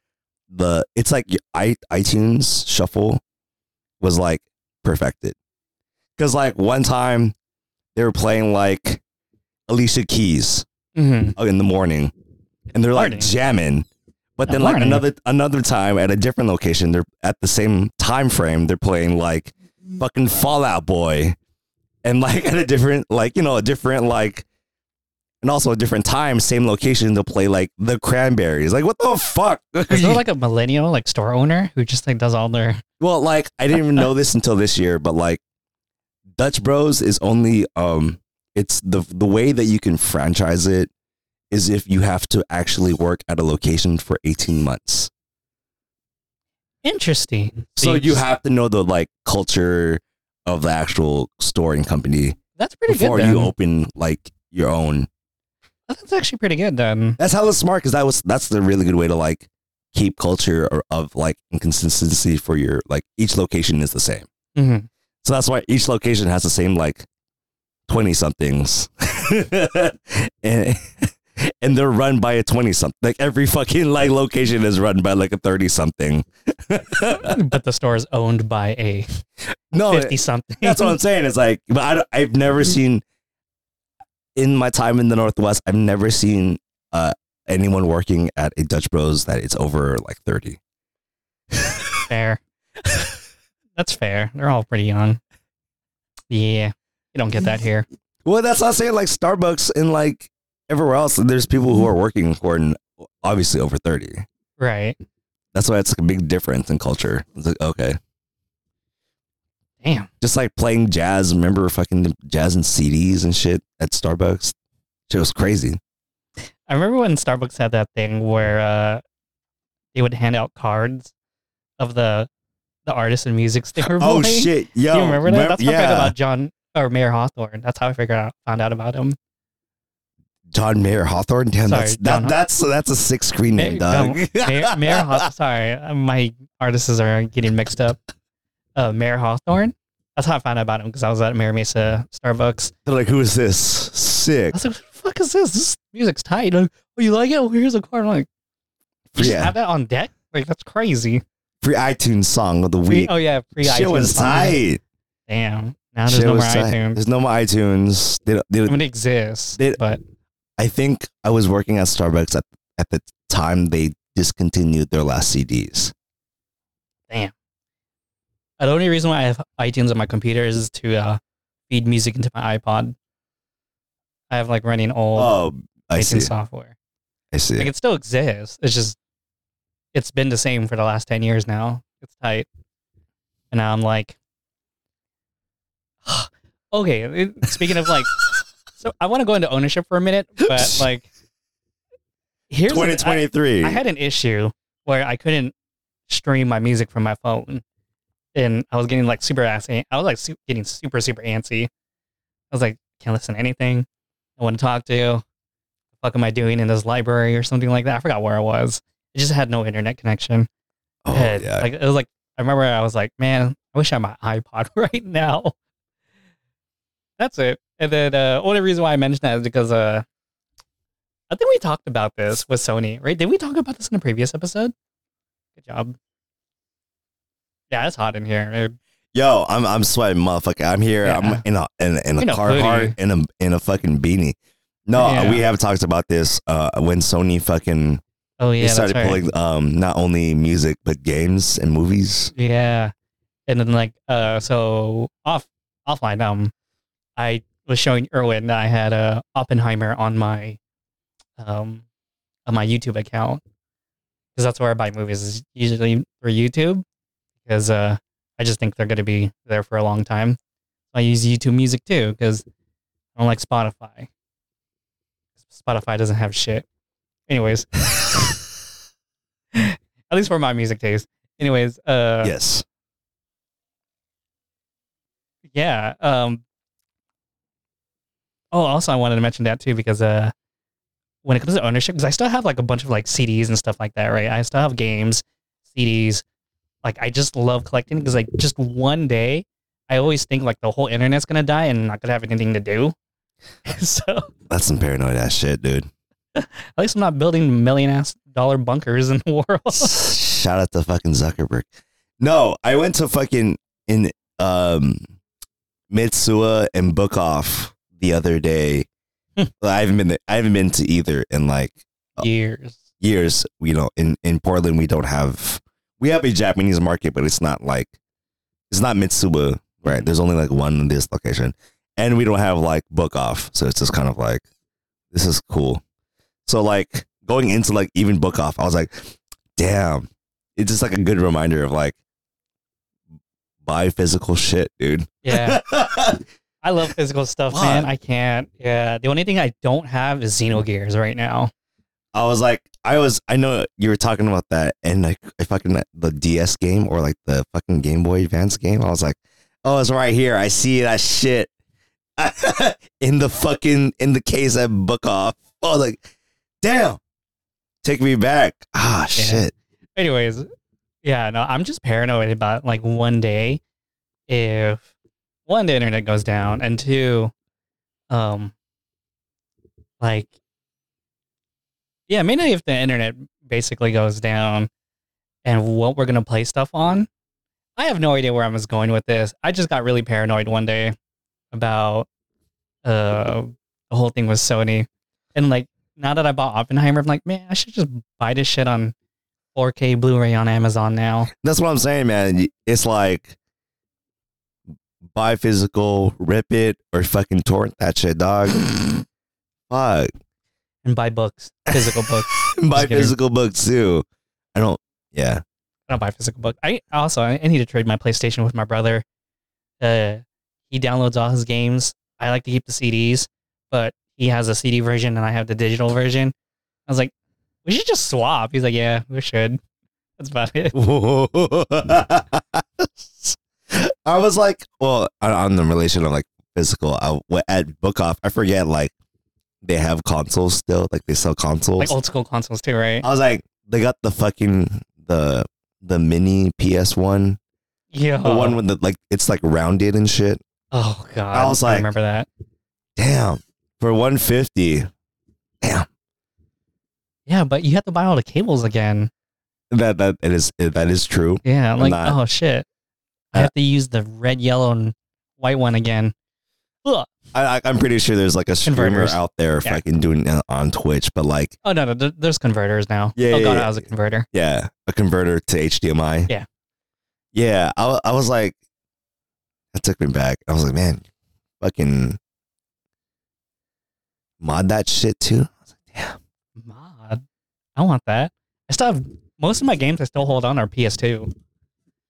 the. It's like i iTunes shuffle was like perfected because like one time they were playing like Alicia Keys Mm-hmm. in the morning, and they're like jamming. But Uh, then like another another time at a different location, they're at the same time frame. They're playing like fucking Fall Out Boy, and like at a different like you know a different like, and also a different time, same location. They'll play like the Cranberries. Like what the fuck? Is there like a millennial like store owner who just like does all their well, like I didn't even know this until this year, but like Dutch Bros is only um it's the the way that you can franchise it is if you have to actually work at a location for 18 months. interesting? So you just- have to know the like culture of the actual store and company that's pretty before good. Then. you open like your own. That's actually pretty good then. That's hella smart because that was that's the really good way to like keep culture or, of like inconsistency for your like each location is the same. Mm-hmm. So that's why each location has the same like twenty somethings, and and they're run by a twenty something. Like every fucking like location is run by like a thirty something. but the store is owned by a No, fifty something. that's what I'm saying. It's like, but I, I've never seen in my time in the Northwest. I've never seen uh, anyone working at a Dutch Bros that it's over like thirty. fair. That's fair. They're all pretty young. Yeah, you don't get that here. Well, that's not saying like Starbucks and like everywhere else. There's people who are working who are obviously over thirty. Right. That's why it's like a big difference in culture. It's like okay, Damn. just like playing jazz. Remember fucking jazz and CDs and shit at Starbucks. Shit was crazy. I remember when Starbucks had that thing where uh, they would hand out cards of the the artists and music they were Oh playing. shit, yo, Do you remember that? That's how I yeah. figured about John or Mayer Hawthorne. That's how I figured out found out about him. John Mayer Hawthorne. Damn, Sorry, that's that, that's that's a six screen name, dog. Mayer, Mayer Haw- sorry, my artists are getting mixed up. Uh, Mayer Hawthorne. That's how I found out about him because I was at Mira Mesa Starbucks. They're like, who is this? Sick. I was like, "What the fuck is this? This music's tight." Like, oh, you like it? Well, here's a card. I'm like, you Yeah. have that on deck? Like, that's crazy. Free iTunes song of the Free, week. oh yeah, free Shit iTunes. was song. tight. Damn. Now there's Shit no more tight. iTunes. There's no more iTunes. They, don't- they, I mean, it exists, They- but I think I was working at Starbucks at, at the time they discontinued their last CDs. The only reason why I have iTunes on my computer is to uh, feed music into my iPod. I have like running old Oh, I iTunes see. software. I see. Like it still exists. It's just it's been the same for the last ten years now. It's tight. And now I'm like Okay, speaking of like so I want to go into ownership for a minute, but like here's the- I- 2023. I had an issue where I couldn't stream my music from my phone, and I was getting like super assy. I was like su- getting super super antsy. I was like, can't listen to anything. I want to talk to. What the fuck am I doing in this library or something like that? I forgot where I was. It just had no internet connection. oh, And, yeah. Like it was like I remember I was like, man, I wish I had my iPod right now. That's it. And then uh only reason why I mentioned that is because uh I think we talked about this with Sony, right? Did we talk about this in a previous episode? Good job. Yeah, it's hot in here. dude. Yo, I'm I'm sweating, motherfucker. I'm here. Yeah. I'm in a in, a- in a In a Carhartt hoodie. in a in a fucking beanie. No, Yeah. we have talked about this uh, when Sony fucking Oh yeah, started right. pulling um not only music but games and movies. Yeah. And then like uh so off offline um I was showing Erwin that I had a Oppenheimer on my um on my YouTube account because that's where I buy movies is usually for YouTube because uh I just think they're going to be there for a long time. I use YouTube Music too because I don't like Spotify. Spotify doesn't have shit. Anyways, at least for my music taste. Anyways, uh yes. yeah. Um. Oh, also, I wanted to mention that too because uh, when it comes to ownership, because I still have like a bunch of like CDs and stuff like that, right? I still have games, CDs. Like I just love collecting because like just one day, I always think like the whole internet's gonna die and I'm not gonna have anything to do. so That's some paranoid ass shit, dude. at least I'm not building million ass dollar bunkers in the world. Shout out to fucking Zuckerberg. No, I went to fucking in um Mitsuwa and Book Off the other day. Hmm. Well, I haven't been there, I haven't been to either in like Years. years. You know, in in Portland we don't have we have a Japanese market, but it's not like it's not Mitsuwa, right? There's only like one in this location, and we don't have like Book Off, so it's just kind of like this is cool. So like going into like even Book Off, I was like, damn, it's just like a good reminder of like buy physical shit, dude. Yeah. I love physical stuff, What? man. I can't. Yeah. The only thing I don't have is Xenogears right now. I was like, I was, I know you were talking about that, and like, I fucking the DS game or like the fucking Game Boy Advance game. I was like, oh, it's right here. I see that shit in the fucking in the case at Book Off. Oh, like, damn, take me back. Ah, shit. Anyways, yeah, no, I'm just paranoid about like one day if one, the internet goes down, and two, um, like Yeah, mainly if the internet basically goes down and what we're gonna play stuff on. I have no idea where I was going with this. I just got really paranoid one day about uh the whole thing with Sony. And like now that I bought Oppenheimer, I'm like, man, I should just buy this shit on 4K Blu-ray on Amazon now. That's what I'm saying, man. It's like buy physical, rip it, or fucking torrent that shit, dog. Fuck. And buy books, physical books. buy kidding. physical books too. I don't. Yeah. I don't buy physical book. I also I need to trade my PlayStation with my brother. Uh, he downloads all his games. I like to keep the CDs, but he has a CD version and I have the digital version. I was like, we should just swap. He's like, yeah, we should. That's about it. I was like, well, on- on the relation of like physical, I, w- at Book Off, I forget like they have consoles still, like they sell consoles. Like old school consoles too, right? I was like, they got the fucking the the mini PS one, Yeah. the one with the like it's like rounded and shit. Oh god, I was like- remember that. Damn, for one fifty. Damn, Yeah, but you have to buy all the cables again. that that it is that is true. Yeah, I'm like, not- oh shit, I have to use the red, yellow, and white one again. I, I'm pretty sure there's like a streamer Converters. out there Yeah. fucking doing it on Twitch, but like Oh no, no, there- there's converters now. Yeah, oh yeah, yeah. I was a converter. Yeah, a converter to HDMI. Yeah. Yeah, I, wa- I was like, that took me back. I was like, man, fucking mod that shit too. I was like, damn. Mod. I want that. I still have most of my games. I still hold on are PS2,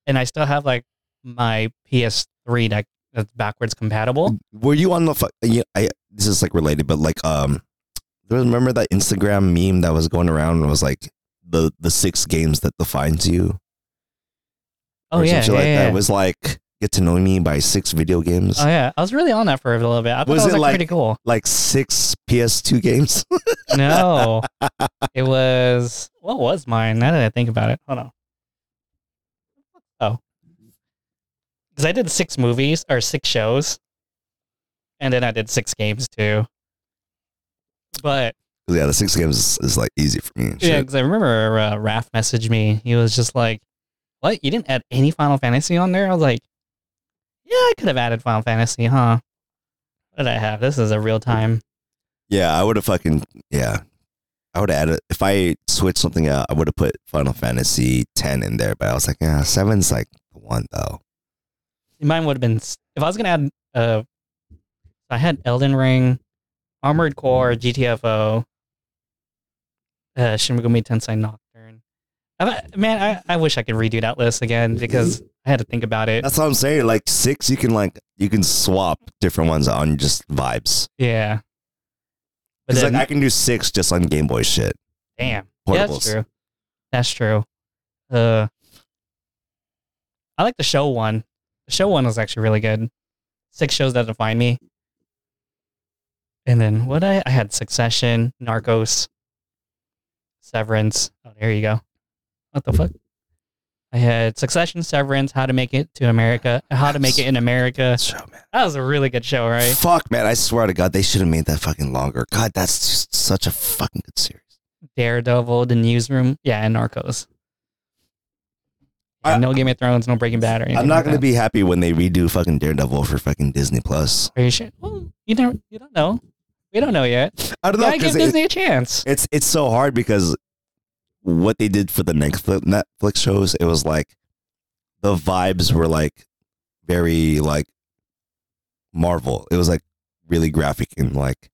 and I still have like my PS3 that that's backwards compatible. Were you on the? Yeah, I, this is like related, but like, um, remember that Instagram meme that was going around? and It was like the the six games that defines you. Oh or yeah, yeah, like yeah. that. It was like get to know me by six video games, Oh yeah, I was really on that for a little bit. I thought Was that was it like, like- pretty cool. like six PS2 games. No, it was what was mine? Now that I think about it, hold on. Oh, because I did six movies or six shows, and then I did six games too. But yeah, the six games is, is like easy for me. Yeah, because I remember uh, Raph messaged me. He was just like, "What? You didn't add any Final Fantasy on there?" I was like, "Yeah, I could have added Final Fantasy, huh?" What did I have? This is a real time. Yeah, I would have fucking yeah. I would have added if I switched something out. I would have put Final Fantasy ten in there, but I was like, yeah, seven's like the one though. Mine would have been if I was gonna add. Uh, I had Elden Ring, Armored Core, GTFO, uh, Shin Megami Tensei Nocturne. I, man, I, I wish I could redo that list again because I had to think about it. That's what I'm saying. Like six, you can like you can swap different ones on just vibes. Yeah. Because like I can do six just on Game Boy shit. damn, yeah, that's true. That's true. Uh, I like the show one. Show one was actually really good. Six shows that define me. And then what I I had Succession, Narcos, Severance. Oh, there you go. What the fuck? I had Succession, Severance, How to Make It to America, How to Make It in America. Show man. That was a really good show, right? Fuck man, I swear to God, they should have made that fucking longer. God, that's just such a fucking good series. Daredevil, The Newsroom, yeah, and Narcos. I- no Game of Thrones, no Breaking Bad or anything. I'm not like gonna that. be happy when they redo fucking Daredevil for fucking Disney Plus. Are you sure? Well, you don't. You don't know. We don't know yet. I don't know give it, Disney a chance. it's it's so hard because what they did for the Netflix Netflix shows, it was like the vibes were like very like Marvel. It was like really graphic and like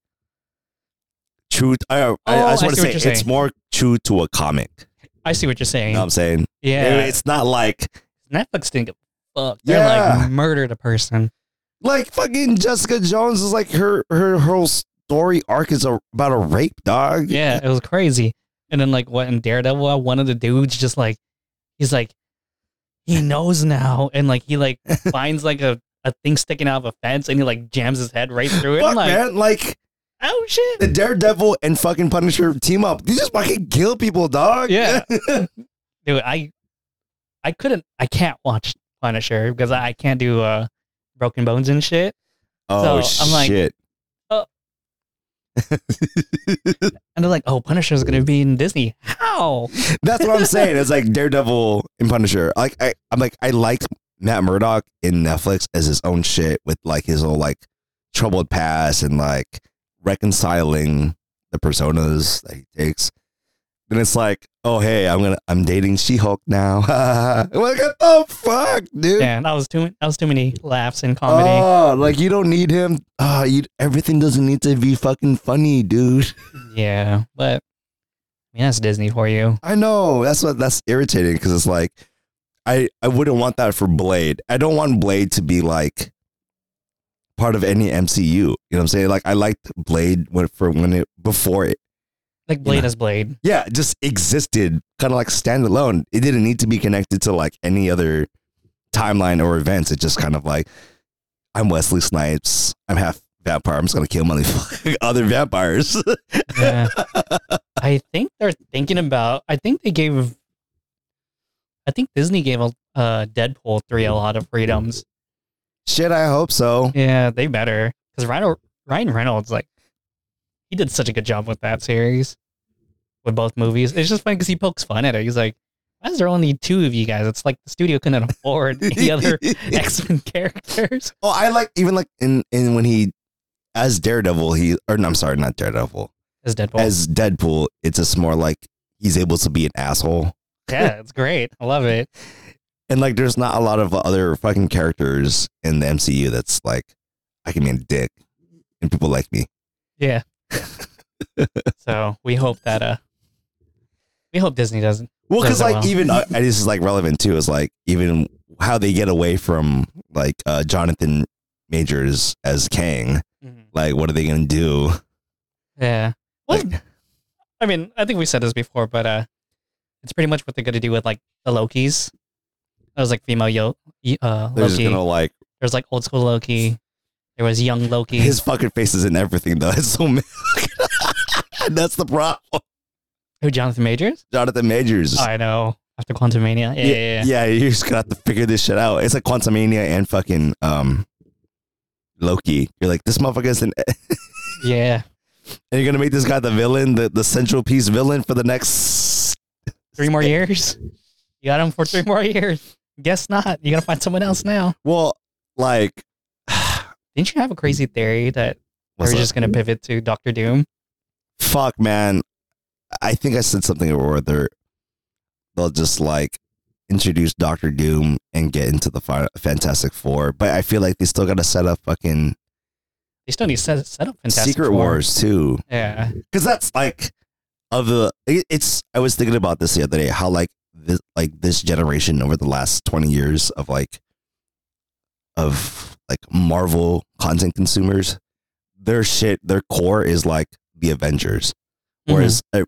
true. I, I, Oh, I just want to say it's more true to a comic. I see what you're saying. You know what I'm saying? yeah, It- it's not like Netflix didn't give a fuck. They're Yeah. like murdered a person. like fucking Jessica Jones is like her her whole story arc is a, about a rape dog. Yeah, it was crazy. And then like what in Daredevil, one of the dudes just like he's like he knows now, and like he like finds like a, a thing sticking out of a fence, and he like jams his head right through it. Fuck like, man, like oh shit. the Daredevil and fucking Punisher team up. These just fucking kill people, dog. Yeah. dude i i couldn't i can't watch punisher because i, I can't do uh broken bones and shit oh So, I'm like- shit. Oh. And they're like, "Oh, Punisher's gonna be in Disney." How? That's what I'm saying. It's like Daredevil and Punisher. Like I, I'm like I like Matt Murdock in Netflix as his own shit with like his whole like troubled past and like reconciling the personas that he takes. Then it's like, oh hey, I'm gonna I'm dating She Hulk now. Like, what the fuck, dude? Yeah, that was too that was too many laughs in comedy. Oh, like you don't need him. Oh, you everything doesn't need to be fucking funny, dude. yeah, but I mean that's Disney for you. I know. That's what that's irritating because it's like I I wouldn't want that for Blade. I don't want Blade to be like part of any MCU. You know what I'm saying? Like I liked Blade when for when it before it. Like Blade Yeah. as Blade. Yeah, just existed kind of like standalone. It didn't need to be connected to like any other timeline or events. It just kind of like I'm Wesley Snipes. I'm half vampire. I'm just gonna kill motherfucking other vampires. Yeah. I think they're thinking about. I think they gave. I think Disney gave uh, Deadpool three a lot of freedoms. Shit, I hope so. Yeah, they better because Ryan Ryan Reynolds like he did such a good job with that series with both movies. It's just funny because he pokes fun at it. He's like, "Why is there only two of you guys?" It's like the studio couldn't afford any other X Men characters. Oh, I like even like in in when he as Daredevil, he or no, I'm sorry, not Daredevil. As Deadpool, As Deadpool, it's just more like he's able to be an asshole. yeah, it's great. I love it. And like there's not a lot of other fucking characters in the MCU that's like I can be a dick and people like me. Yeah. so we hope that uh, we hope Disney doesn't. Well, because like well. even uh, and this is like relevant too. Is like even how they get away from like uh, Jonathan Majors as Kang. Like, what are they gonna do? Yeah. Well, Like- I mean, I think we said this before, but uh, it's pretty much what they're gonna do with like the Lokis. That was like female Yo, uh, They're just Loki. gonna like There's like old school Loki. There was young Loki. his fucking face is in everything though. It's so that's the problem. Who Jonathan Majors? Jonathan Majors. I know. After Quantumania. Yeah, yeah, yeah. yeah, you're just gonna have to figure this shit out. It's like Quantumania and fucking um Loki. You're like, this motherfucker's an Yeah. and you're gonna make this guy the villain, the, the central piece villain for the next Three more years. You got him for three more years. Guess not. You gotta find someone else now. Well, like Didn't you have a crazy theory that we're that? just gonna pivot to Doctor Doom? fuck man. I think I said something where they're they'll just like introduce Doctor Doom and get into the Fantastic Four, but I feel like they still gotta set up fucking They still need to set, set up Fantastic Secret Four. Wars too. Yeah. because that's like of the it's i was thinking about this the other day how like this like this generation over the last 20 years of like of like marvel content consumers their shit their core is like the avengers whereas uh,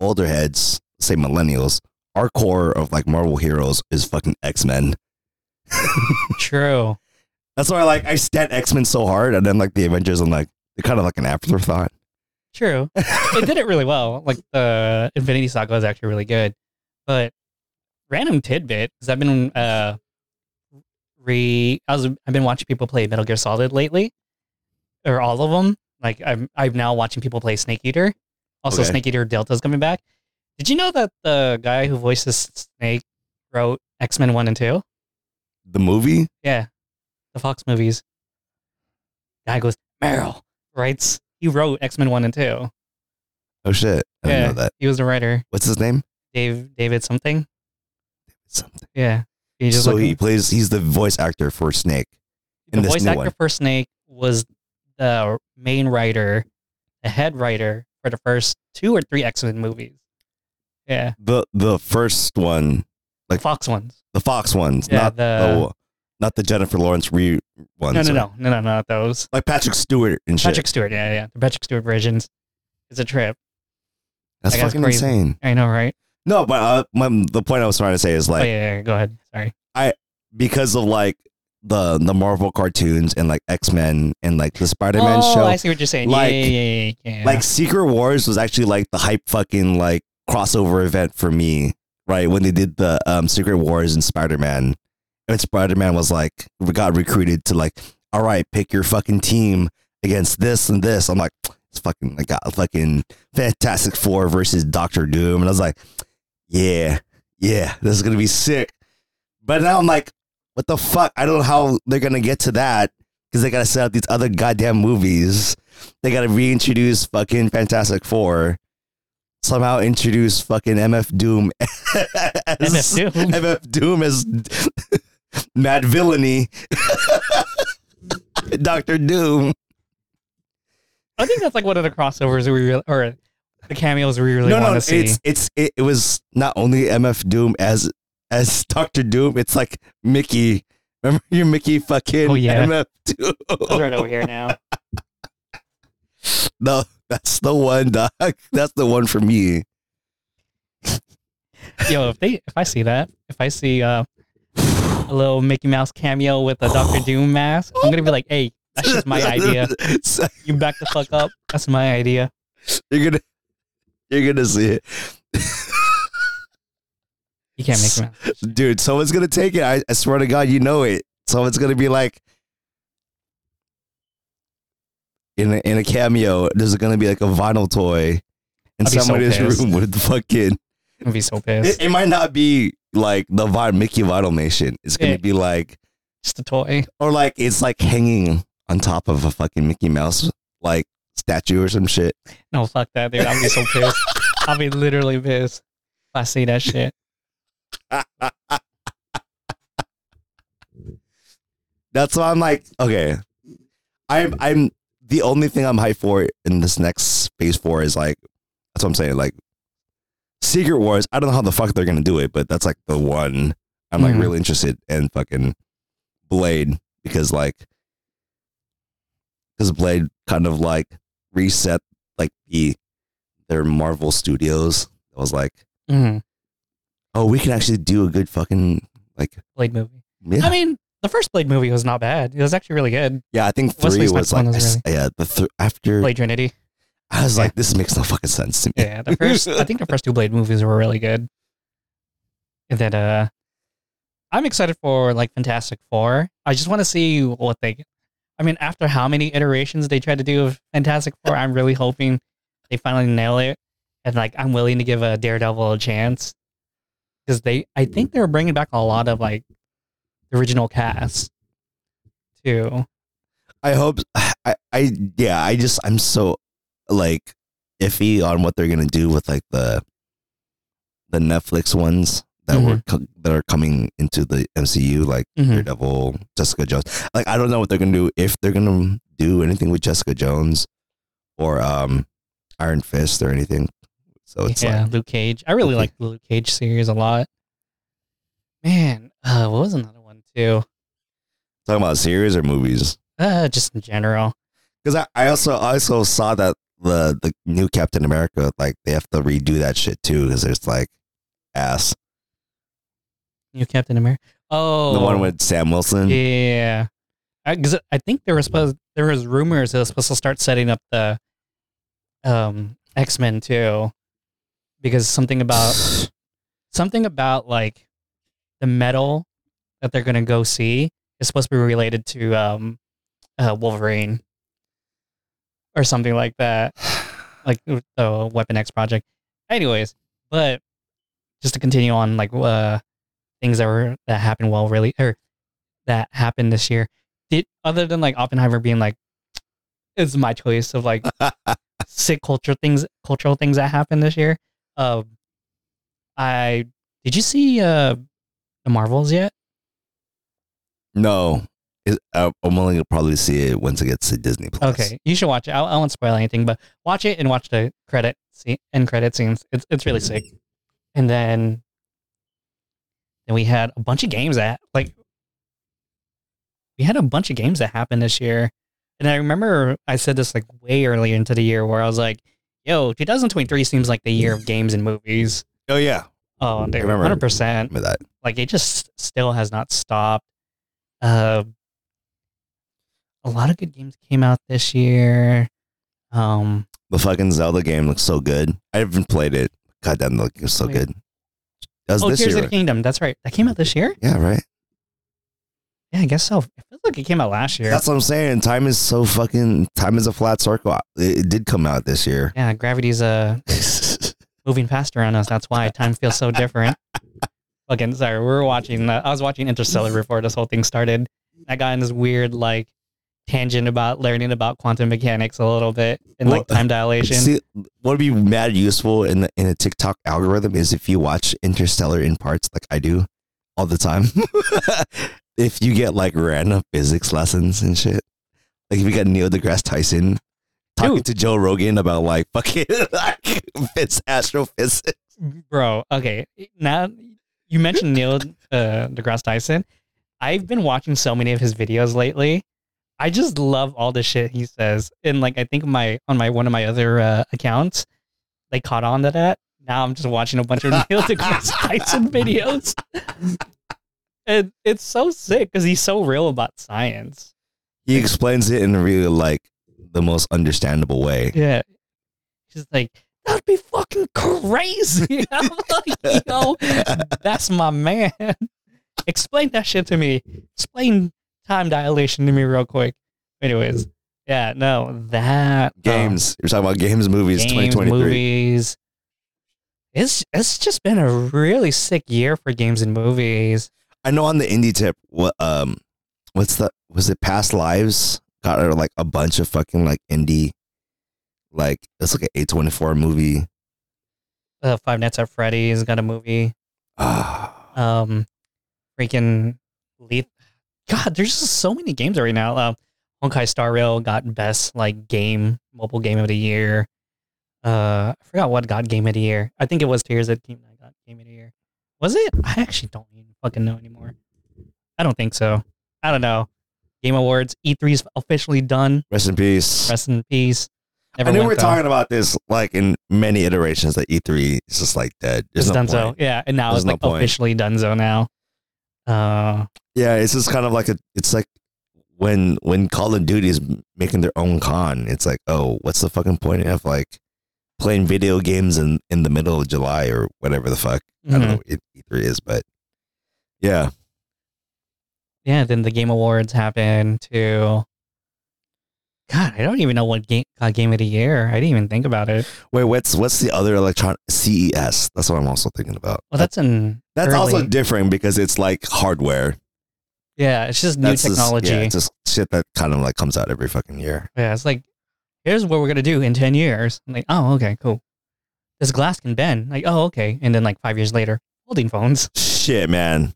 older heads say millennials our core of like marvel heroes is fucking x-men True. that's why like i stand x-men so hard and then like the avengers i'm like they're kind of like an afterthought True. it did it really well. Like the Infinity Saga was actually really good. But random tidbit because I've been uh re I was I've been watching people play Metal Gear Solid lately, or all of them. Like I'm I'm now watching people play Snake Eater. Also, Okay. Snake Eater Delta's coming back. Did you know that the guy who voices Snake wrote X Men One and Two? the movie Yeah, the Fox movies. Guy goes Meryl writes. He wrote X Men One and Two. oh shit i didn't Yeah. know that He was a writer. what's his name Dave David something. something Yeah. He just so like, he plays. He's the voice actor for Snake. the this voice actor one. for Snake was the main writer, the head writer for the first two or three X Men movies. Yeah, The the first one, the Like- Fox ones. the Fox ones, Yeah, not the- the, not the Jennifer Lawrence re ones. No, no, no, no, no, not those. Like Patrick Stewart and shit. Patrick Stewart. Yeah, yeah, the Patrick Stewart versions. It's a trip. That's Like, fucking crazy. insane. I know, right? No, but uh, my, the point I was trying to say is oh like yeah, yeah, go ahead. Sorry. I because of like the the Marvel cartoons and like X Men and like the Spider Man oh, show. I see what you're saying. Like- yeah, yeah, yeah, yeah. Like Secret Wars was actually like the hype fucking like crossover event for me, right? When they did the um Secret Wars and Spider Man, and Spider Man was like got recruited to like, all right, pick your fucking team against this and this. I'm like, it's fucking like got fucking Fantastic Four versus Doctor Doom, and I was like, yeah, yeah, this is gonna be sick. But now I'm like, what the fuck? I don't know how they're gonna get to that because they gotta set up these other goddamn movies. They gotta reintroduce fucking Fantastic Four. Somehow introduce fucking MF Doom as MF Doom. MF Doom as Madvillainy. Doctor Doom. I think that's like one of the crossovers we really, or the cameos we really no, want no, to see. it's it's it, it was not only MF Doom as as Doctor Doom. It's like Mickey. Remember your Mickey fucking Oh, yeah. MF Doom. It's right over here now. No, that's the one, dog. That's the one for me. Yo, if they if I see that, if I see uh, a little Mickey Mouse cameo with a Doctor Doom mask, I'm gonna be like, hey, that's just my idea. You back the fuck up. That's my idea. you're gonna you're gonna see it. You can't make it, Dude, someone's gonna take it. I, I swear to God, you know it. Someone's gonna be like in a, in a cameo. There's gonna be like a vinyl toy in I'd so somebody's room with the fucking. I'd be so pissed. It, it might not be like the Vine Mickey Vinyl Nation. It's gonna be like Just a toy. or like it's like hanging on top of a fucking Mickey Mouse like statue or some shit. No, fuck that, dude. I'll be so pissed. I'll be literally pissed if I see that shit. That's why I'm like, okay. I'm I'm the only thing I'm hyped for in this next phase four is like that's what I'm saying. Like Secret Wars, I don't know how the fuck they're gonna do it, but that's like the one I'm like Mhm. really interested in fucking Blade because like because Blade kind of like reset like the their Marvel Studios. It was like, hmm oh, we can actually do a good fucking like Blade movie. yeah. I mean, the first Blade movie was not bad. It was actually really good. Yeah, I think Wesley three was like was yeah. The th- after Blade Trinity. I was yeah. like, this makes no fucking sense to me. Yeah, the first. I think the first two Blade movies were really good. And then, uh, I'm excited for like Fantastic Four. I just want to see what they. I mean, after how many iterations they tried to do of Fantastic Four, I'm really hoping they finally nail it. And like, I'm willing to give a Daredevil a chance because they. I mm-hmm. think they're bringing back a lot of like the original cast too. I hope. I, I yeah. I just I'm so like iffy on what they're gonna do with like the the Netflix ones that were co- that are coming into the MCU, like Mhm. Daredevil, Jessica Jones. Like I don't know what they're gonna do if they're gonna do anything with Jessica Jones or um Iron Fist or anything. So it's yeah, like Luke Cage. I really Okay. like the Luke Cage series a lot. Man, uh, what was another one too? talking about series or movies. Uh, just in general. Because I, I also I also saw that the the new Captain America like they have to redo that shit too because there's like ass New Captain America. Oh, the one with Sam Wilson. yeah. Because I, think there was supposed there was rumors they were supposed to start setting up the um X Men too, because something about something about like the metal that they're gonna go see is supposed to be related to um uh, Wolverine or something like that, like the Weapon X project. Anyways, but just to continue on, like uh, things that were that happened well, really, or that happened this year. Did other than like Oppenheimer being like, it's my choice of like sick culture things, cultural things that happened this year. Um, I did you see uh the Marvels yet? no, It- I- I'm only gonna probably see it once it gets to Disney Plus. Okay, you should watch it. I, I won't spoil anything, but watch it and watch the credit scene end credit scenes. It's it's really sick. And then then we had a bunch of games that like we had a bunch of games that happened this year. And I remember I said this like way earlier into the year where I was like, "Yo, 2023 seems like the year of games and movies." Oh yeah, Oh, they remember. 100. percent remember that. like it just still has not stopped. Uh, a lot of good games came out this year. Um, The fucking Zelda game looks so good. I haven't played it. God damn, it looks so good. That was oh, this Tears year. of the Kingdom. That's right. That came out this year. Yeah, right. Yeah, I guess so. It feels like it came out last year. That's what I'm saying. Time is so fucking. Time is a flat circle. It, it did come out this year. yeah, gravity's uh moving faster on us. That's why time feels so different. Again, sorry, we were watching. Uh, I was watching Interstellar before this whole thing started. I got in this weird like tangent about learning about quantum mechanics a little bit and like time dilation. See, what would be mad useful in the, in a TikTok algorithm is if you watch Interstellar in parts, like I do all the time. if you get like random physics lessons and shit, like if you got Neil deGrasse Tyson talking Dude. to Joe Rogan about like fucking like it's astrophysics. Bro, okay. Now you mentioned Neil uh, deGrasse Tyson. I've been watching so many of his videos lately. I just love all the shit he says. And like I think my on my one of my other uh, accounts, they caught on to that. Now I'm just watching a bunch of Neil deGrasse Tyson videos. And it's so sick because he's so real about science. He explains it in really like the most understandable way. Yeah. She's like, that'd be fucking crazy. I'm like, yo, that's my man. Explain that shit to me. Explain time dilation to me real quick. Anyways, yeah, no, that um, Games. You're talking about games, movies, games, 2023. movies. It's it's just been a really sick year for games and movies. I know on the indie tip, what um, what's the was it Past Lives? Got like a bunch of fucking like indie, like it's like an A twenty four movie. Uh, Five Nights at Freddy's got a movie. Ah, Um, freaking God, there's just so many games right now. Um, Honkai Star Rail got best like game, mobile game of the year. Uh, I forgot what got game of the year. I think it was Tears of the Kingdom that got game of the year. Was it? I actually don't even fucking know anymore. I don't think so. I don't know. Game Awards E3 is officially done. rest in peace. Rest in peace. Never I knew we were though. talking about this like in many iterations that E three is just like dead. There's It's no Dunzo. point. Yeah, and now There's it's no like point. officially Dunzo now. Uh, Yeah, it's just kind of like a. It's like when when Call of Duty is making their own con. It's like, oh, what's the fucking point of like playing video games in in the middle of July or whatever the fuck. I don't mhm. know what E three is, but yeah. yeah, then the Game Awards happened too. God, I don't even know what game got Game of the Year. I didn't even think about it. Wait, what's what's the other electron CES? That's what I'm also thinking about. Well, that's in That's early. also different because it's like hardware. yeah, it's just new That's technology. yeah, yeah, it's just shit that kind of like comes out every fucking year. Yeah, it's like here's what we're gonna do in ten years. I'm like, oh, okay, cool. This glass can bend. Like, oh, okay. And then like five years later, folding phones. Shit, man.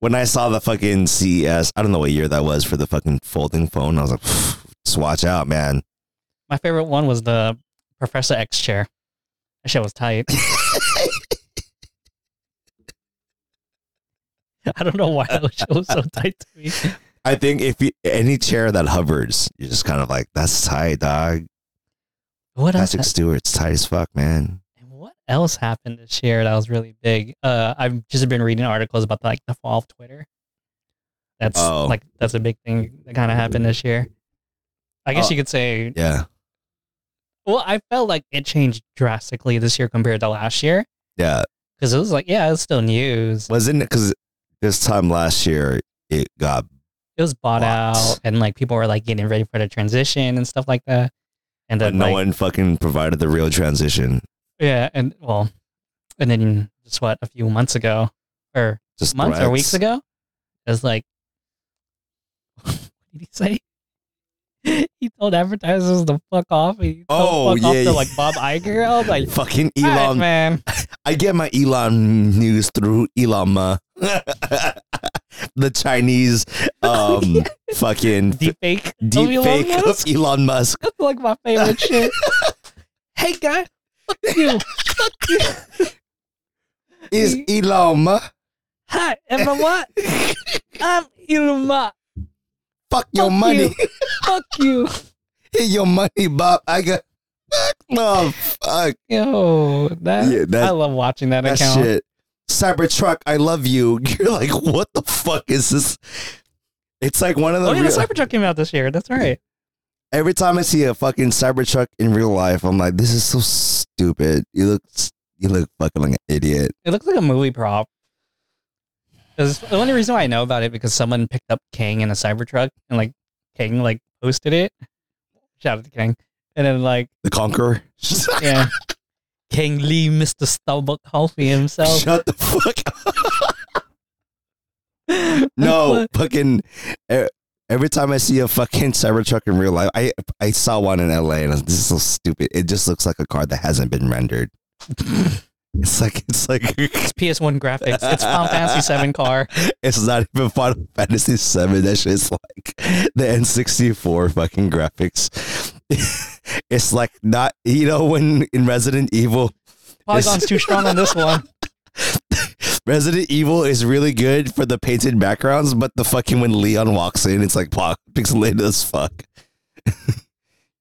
When I saw the fucking CES, I don't know what year that was for the fucking folding phone. I was like, just watch out, man. My favorite one was the Professor X chair. That shit was tight. I don't know why that was so tight to me. I think if you, any chair that hovers, you're just kind of like, that's tight, dog. What else? Patrick Stewart's tight as fuck, man. And what else happened this year that was really big? Uh, I've just been reading articles about like the fall of Twitter. That's Oh. like that's a big thing that kind of happened this year. I guess Oh. you could say. Yeah. Well, I felt like it changed drastically this year compared to last year Yeah. because it was like, yeah, it's still news. Wasn't it because this time last year it got It was bought out, and like people were like getting ready for the transition and stuff like that. And but then no like, one fucking provided the real transition. yeah, and well, and then just what a few months ago or Just months or weeks ago. It was like, what did he say? He told advertisers to fuck off. He told Oh, fuck off yeah, to yeah. like Bob Iger. I was like, Fucking "All right, Elon. man. I get my Elon news through Elon Ma. the Chinese um fucking Deep fake. deep Elon fake Musk? of Elon Musk. That's like my favorite shit. hey, guy. Fuck you. Fuck you. Is Elon Ma? Hi, Emma. What? I'm Elon Musk. Fuck your Fuck money. you. Fuck you. Hey, your money, Bob. I got. Oh fuck Yo, that, Yeah, that- I love watching that, that account. shit. Cybertruck, I love you. You're like, what the fuck is this? It's like one of the. Oh yeah, real- the Cybertruck came out this year. That's right. Every time I see a fucking Cybertruck in real life, I'm like, this is so stupid. You look, you look fucking like an idiot. It looks like a movie prop. the only reason why I know about it because someone picked up King in a Cybertruck and like King like posted it. Shout out to King. And then like The Conqueror. yeah. King Lee, Mr. Starbuck Coffee himself. Shut the fuck up. No, fucking. Every time I see a fucking Cybertruck in real life, I I saw one in LA and this is so stupid. It just looks like a car that hasn't been rendered. It's like it's like It's PS1 graphics. It's Final Fantasy 7 car. it's not even Final Fantasy Seven. That shit's like the N64 fucking graphics. it's like not you know when in Resident Evil Polygon's too strong on this one. Resident Evil is really good for the painted backgrounds, but the fucking when Leon walks in, it's like pixelated as fuck.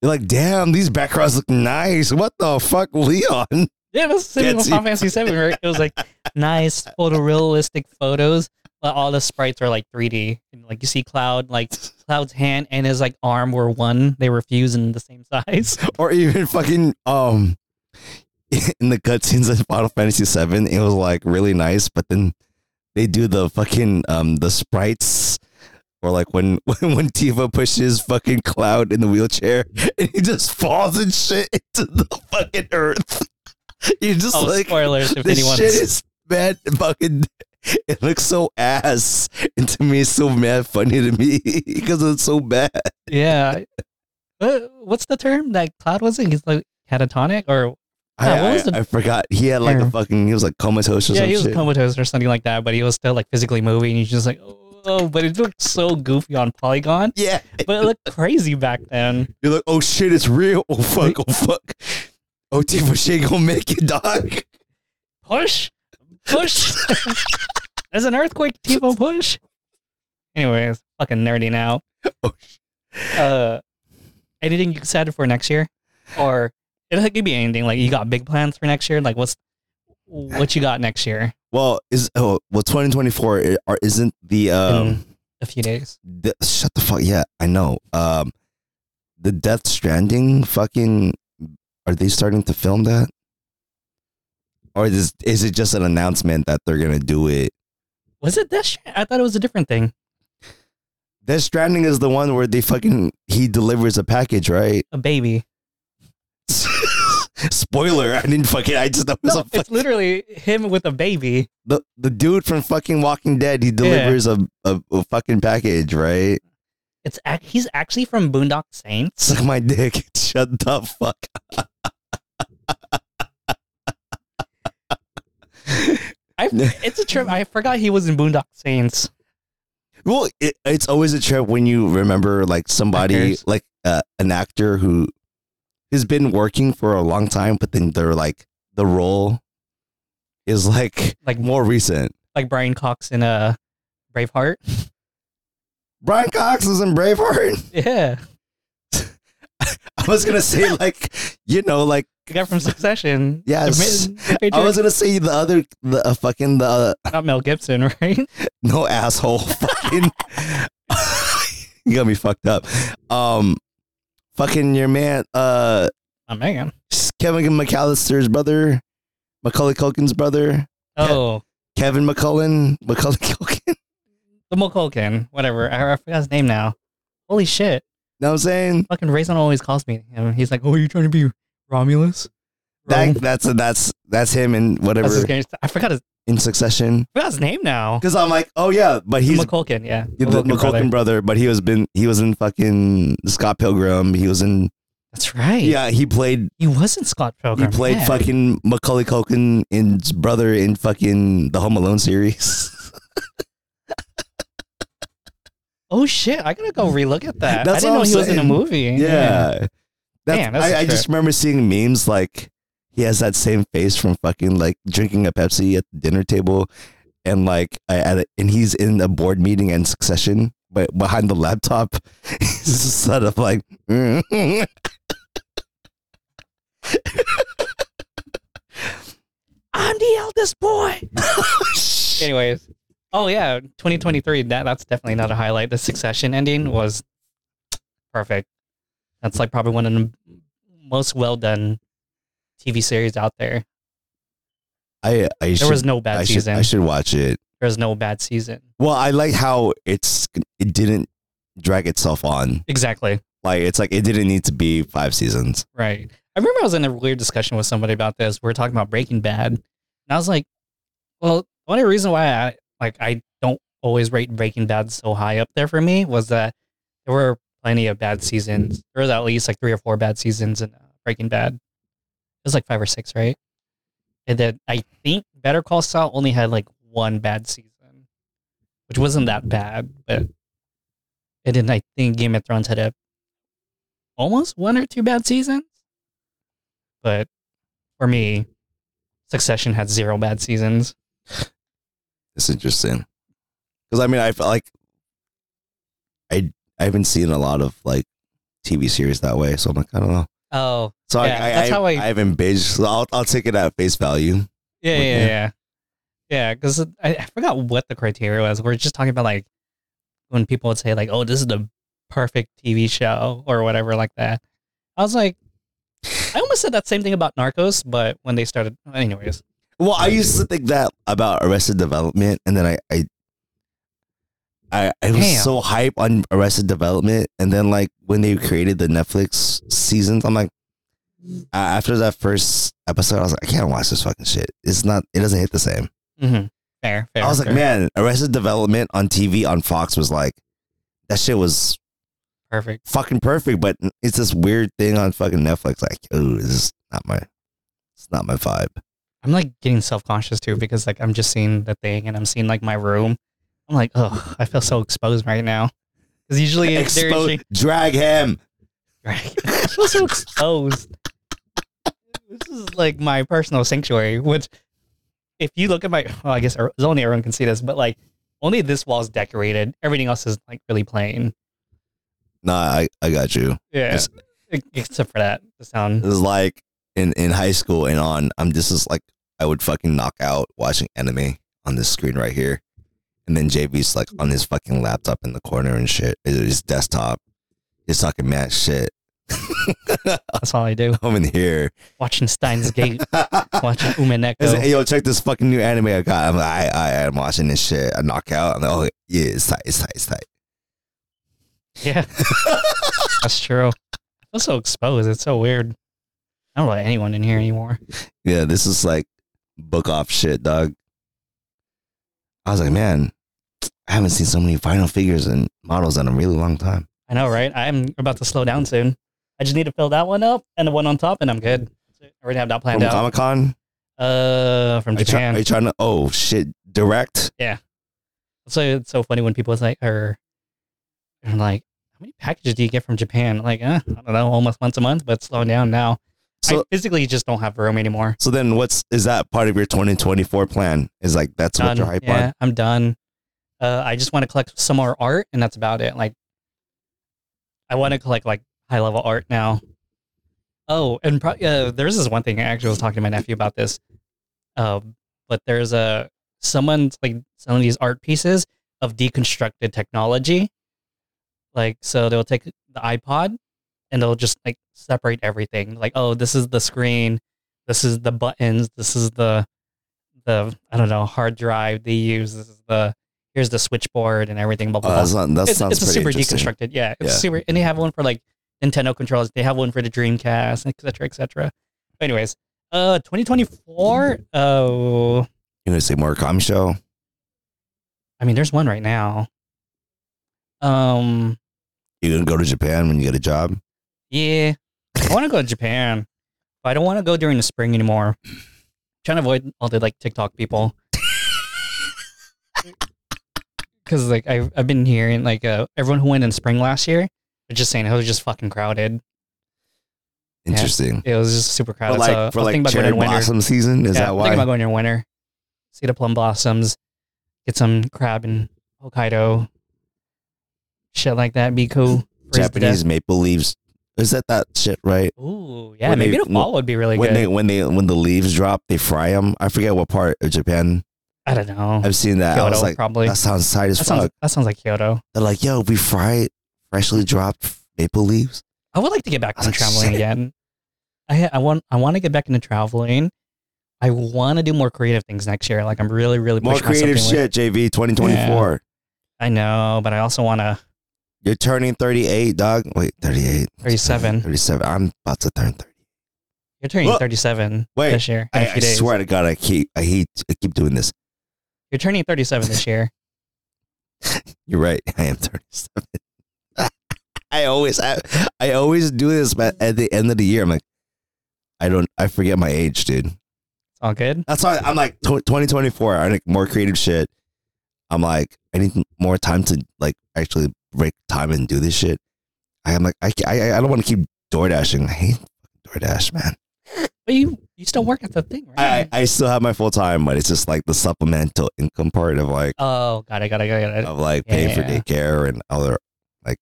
You're like, damn, these backgrounds look nice. What the fuck, Leon? Yeah, it was the same Can't with Final Fantasy 7, right? It was like nice photorealistic photos, but all the sprites are like 3D. And like you see Cloud, like Cloud's hand and his like arm were one. They were fused in the same size. Or even fucking um in the cutscenes of Final Fantasy VII, it was like really nice, but then they do the fucking um the sprites. Or like when when when Tifa pushes fucking Cloud in the wheelchair and he just falls and shit into the fucking earth. You're just Oh, like spoilers if this anyone's shit is mad fucking it looks so ass. And to me it's so mad funny to me because it's so bad. Yeah. What, what's the term that Cloud was in? He's like catatonic or I, Yeah, what was I, the I forgot. He had like a fucking he was like comatose or yeah, he was shit. comatose or something like that, but he was still like physically moving. He's just like, oh, but it looked so goofy on Polygon, yeah. But it looked crazy back then. you're like oh shit it's real. Oh fuck oh fuck oh Tifa she ain't gonna make it dog Push, push. There's an earthquake, Tivo push. Anyways, fucking nerdy now. Oh, Uh, anything you excited for next year, or it could be anything. Like you got big plans for next year. Like what's what you got next year? well is oh well 2024 i- or isn't the um In a few days. the, shut the fuck yeah i know um the death stranding fucking are they starting to film that or is, is it just an announcement that they're gonna do it Was it this? I thought it was a different thing. death stranding is the one where they fucking he delivers a package right A baby. spoiler i didn't fucking i just it was No, a fuck- it's literally him with a baby. the, the dude from fucking walking dead he delivers a, a, a fucking package right It's ac- he's actually from Boondock Saints. suck my dick shut the fuck I, it's a trip. I forgot he was in Boondock Saints. Well, it, it's always a trip when you remember like somebody Actors. like uh, an actor who has been working for a long time, but then they're like the role is like Like- more recent. like Brian Cox in uh, Braveheart. Brian Cox is in Braveheart. Yeah, I was gonna say like you know like the guy from Succession. Yes. The ma- the I was gonna say the other the uh, fucking the uh, not Mel Gibson, right? no asshole fucking you got me fucked up. Um, fucking your man uh man. Kevin McAllister's brother, Macaulay Culkin's brother, Oh, Kevin McCullen, Macaulay Culkin. The Mulculkin. Whatever. I, I forgot his name now. Holy shit! know what I'm saying? Fucking Raisin always calls me. him. He's like, "Oh, are you trying to be Romulus?" That, that's that's that's him in whatever That's his game. I forgot his, in Succession. I forgot his name now. Because I'm like, oh yeah, but he's McCulkin. Yeah, the McCulkin brother. but he was been he was in fucking Scott Pilgrim. He was in That's right. yeah. He played he wasn't Scott Pilgrim. he played yeah. fucking Macaulay Culkin in brother in fucking the Home Alone series. Oh shit! I gotta go relook at that. That's I didn't know I'm he was in a movie. Yeah. That's, Man, that's I, I just remember seeing memes like he has that same face from fucking like drinking a Pepsi at the dinner table and like I- at a, and he's in a board meeting and succession but behind the laptop he's just sort of like I'm the eldest boy. Anyways, oh yeah, 2023. That that's definitely not a highlight. The Succession ending was perfect. That's like probably one of the most well done TV series out there. I I There should, was no bad I should season. I should watch it there's no bad season. Well, I like how it's it didn't drag itself on. Exactly. Like it's like it didn't need to be five seasons. Right. I remember I was in a weird discussion with somebody about this. We were talking about Breaking Bad, and I was like, "Well, the only reason why I like I don't always rate Breaking Bad so high up there for me was that there were plenty of bad seasons. There was at least like three or four bad seasons in uh, Breaking Bad. It was like five or six, right? And then I think Better Call Saul only had like one bad season, which wasn't that bad, but and then I think Game of Thrones had a almost one or two bad seasons. But for me, Succession had zero bad seasons. It's interesting because I mean I feel like I I haven't seen a lot of like TV series that way, so I'm like I don't know. Oh, So Yeah, I, I, that's I, how I- I haven't binged. So I'll I'll take it at face value. yeah, yeah, yeah. yeah, yeah. Because I, I forgot what the criteria was. We're just talking about like when people would say like, "Oh, this is the perfect TV show" or whatever like that. I was like, I almost said that same thing about Narcos, but when they started, anyways. Well, I used to think that about Arrested Development, and then I I I, I was Damn. so hype on Arrested Development, and then like when they created the Netflix seasons, I'm like, a- after that first episode, I was like, I can't watch this fucking shit. It's not. It doesn't hit the same. Mm-hmm. Fair, fair. I was like, man, Arrested Development on TV on Fox was like, that shit was perfect. fucking perfect, but it's this weird thing on fucking Netflix. Like, oh, this is not my, it's not my vibe. I'm like getting self conscious too because like I'm just seeing the thing and I'm seeing like my room. I'm like, oh, I feel so exposed right now. Because usually Expo- usually- drag him. Right. I feel so exposed. This is like my personal sanctuary, which if you look at my well, I guess only everyone can see this, but like only this wall is decorated. Everything else is like really plain. Nah, I, I got you. Yeah. It's- Except for that. The sound. It was like in, in high school and on, I'm just as like, I would fucking knock out watching anime on this screen right here. And then JB's like on his fucking laptop in the corner and shit. His desktop. He's talking mad shit. That's all I do. I'm in here. Watching Steins Gate, watching He's like, hey, yo, check this fucking new anime I got. I'm like, I, I, I'm watching this shit. I knock out. I'm like, oh, yeah, it's tight, it's tight, it's tight. Yeah. That's true. I feel so exposed. It's so weird. I don't let anyone in here anymore. Yeah, this is like book off shit, dog. I was like, man, I haven't seen so many final figures and models in a really long time. I know, right? I'm about to slow down soon. I just need to fill that one up and the one on top, and I'm good. I already have that planned From out. Comic Con, Uh, from are, you try- Japan. are you trying to? Oh shit, direct. Yeah. So it's so funny when people say, or they're like, how many packages do you get from Japan? Like, eh, I don't know, almost once a month, but slowing down now. I So, physically you just don't have room anymore. so then, what's is that part of your 2024 plan? Is like that's what Done. you're hype yeah, on? I'm done. Uh, I just want to collect some more art, and that's about it. Like, I want to collect like high level art now. Oh, and pro- uh, there's this one thing I actually was talking to my nephew about this. Um, but there's a someone's like selling these art pieces of deconstructed technology. Like, so they'll take the iPod and they'll just like separate everything. Like, oh, this is the screen, this is the buttons, this is the the I don't know hard drive they use. This is the here's the switchboard and everything. Blah blah Oh, blah. that's not, that it's sounds it's a super deconstructed. Yeah, it's Yeah. super. And they have one for like Nintendo controllers. They have one for the Dreamcast, etc., cetera, et cetera. Anyways, uh, 2024. Oh, You gonna say more com show? I mean, there's one right now. Um, You gonna go to Japan when you get a job? Yeah, I want to go to Japan, but I don't want to go during the spring anymore. trying to avoid all the like TikTok people. Because like I've I've been hearing like uh, everyone who went in spring last year, they're just saying it was just fucking crowded. Interesting. It was just super crowded. like so for like thinking about going cherry winter. blossom season, is yeah, that I'm why? thinking about going in winter. See the plum blossoms, get some crab in Hokkaido, shit like that. Be cool. Japanese maple leaves. Is that that shit right? Ooh, yeah. When maybe they- the fall would be really when good. they when they when the leaves drop, they fry them. I forget what part of Japan I don't know. I've seen that. I was like, probably. that sounds tight as That fuck. sounds, that sounds like Kyoto. They're like, yo, we fry freshly dropped maple leaves. I would like to get back into like, traveling shit. again. I I want I want to get back into traveling, I want to do more creative things next year. Like I'm really, really More creative shit, JV 2024. I know, but I also want to You're turning 38, dog. Wait, 38. 37. 37. I'm about to turn 30. You're turning Look. 37 Wait, this year. I, few I days. swear to God, I keep, I hate, I keep doing this. You're turning 37 this year. You're right. I am 37. I always, I, I always do this, but at the end of the year, I'm like, I don't, I forget my age, dude. It's all good. That's why I'm like, 2024, I need more creative shit. I'm like, I need more time to like actually break time and do this shit. I'm like, I, I, I don't want to keep door dashing. I hate DoorDash, man. But you you still work at the thing, right? I, I still have my full time, but it's just like the supplemental income part of like oh, got it, got it, got it. Got it. of like paying for Yeah. daycare and other like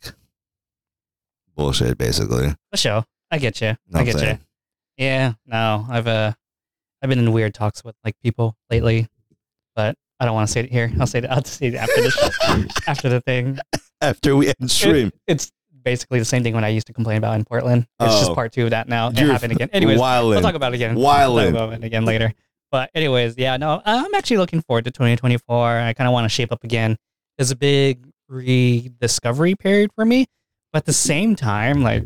bullshit, basically. For sure. I get you. Know I get you. Yeah. No, I've uh, I've been in weird talks with like people lately, but I don't want to say it here. I'll say it. I'll say it after the after the thing. After we end stream, It's basically the same thing when I used to complain about in Portland. It's just Oh. part two of that now. It You're happened again. Anyways, we'll talk about it again. We'll talk about it again later. But anyways, yeah, no, I'm actually looking forward to 2024. I kind of want to shape up again. There's a big rediscovery period for me, but at the same time, like,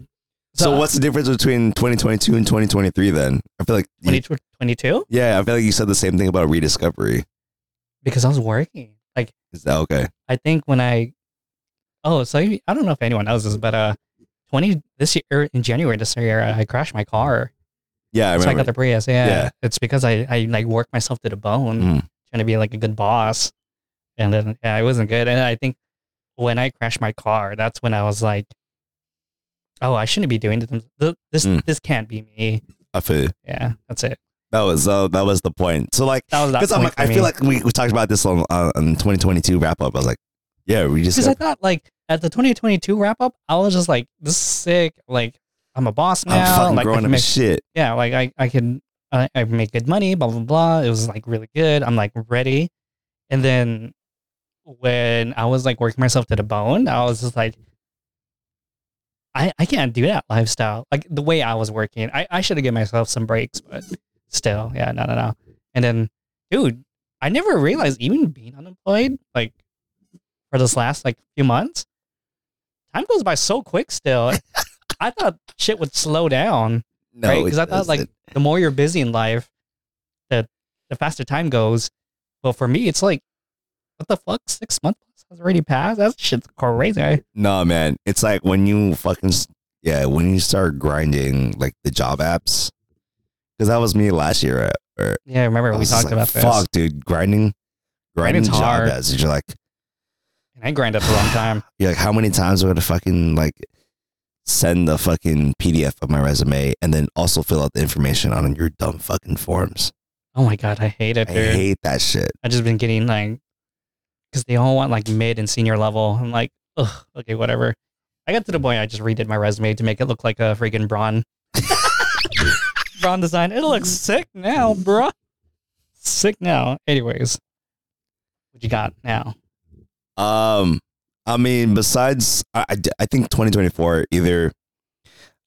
So what's the difference between 2022 and 2023 then? I feel like 2022? yeah, I feel like you said the same thing about rediscovery. Because I was working. Like, Is that okay? I think when I, oh, so I don't know if anyone knows this, but uh, 20 this year in January this year, I crashed my car. Yeah, I so I got the Prius. Yeah. Yeah. It's because I, I like worked myself to the bone Mm. trying to be like a good boss. And then, yeah, it wasn't good. And I think when I crashed my car, that's when I was like, oh, I shouldn't be doing this. This, Mm. this can't be me. I feel. Yeah. That's it. that was uh, that was the point. So like, That was that because I'm like, I feel like we, we talked about this on uh, on 2022 wrap up. I was like, yeah, we just because I thought like at the 2022 wrap up, I was just like, this is sick. Like, I'm a boss now. I'm fucking like, growing up make shit. yeah, like I, I can, I, I make good money, blah, blah, blah. It was like really good. I'm like ready. And then when I was like working myself to the bone, I was just like, I, I can't do that lifestyle. Like the way I was working, I, I should have given myself some breaks, but still, yeah, no, no, no. And then, dude, I never realized even being unemployed, like for this last like few months, time goes by so quick still. I thought shit would slow down No, right? Because I thought like the more you're busy in life, the the faster time goes. But for me, it's like, what the fuck? Six months has already passed. That shit's crazy. no, man. It's like when you fucking yeah, when you start grinding like the job apps, because that was me last year. At, or, Yeah, I remember I we talked like, about this. Fuck, dude, grinding, grinding Grinding's job hard. apps. You're like, And I grind at the wrong time. you're like, how many times am I gonna fucking like send the fucking PDF of my resume and then also fill out the information on your dumb fucking forms? Oh my god, I hate it, I dude. Hate that shit. I just been getting like, because they all want like mid and senior level. I'm like, ugh, okay, whatever. I got to the point I just redid my resume to make it look like a freaking Braun. Braun design. It looks sick now, bruh. Sick now. Anyways, what you got now? Um, I mean, besides, I, I, I think 2024, either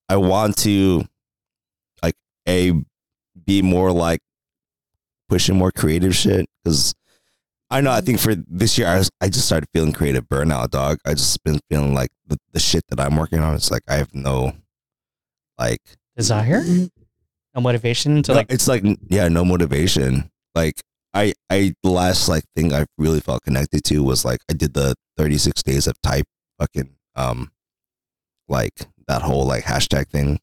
I want to like a be more like pushing more creative shit because I know I think for this year I, was, I just started feeling creative burnout, dog. I just been feeling like the, the shit that I'm working on. It's like I have no like Desire? No motivation to no, like it's like yeah, no motivation. Like I I the last like thing I really felt connected to was like I did the 36 days of type fucking um like that whole like hashtag thing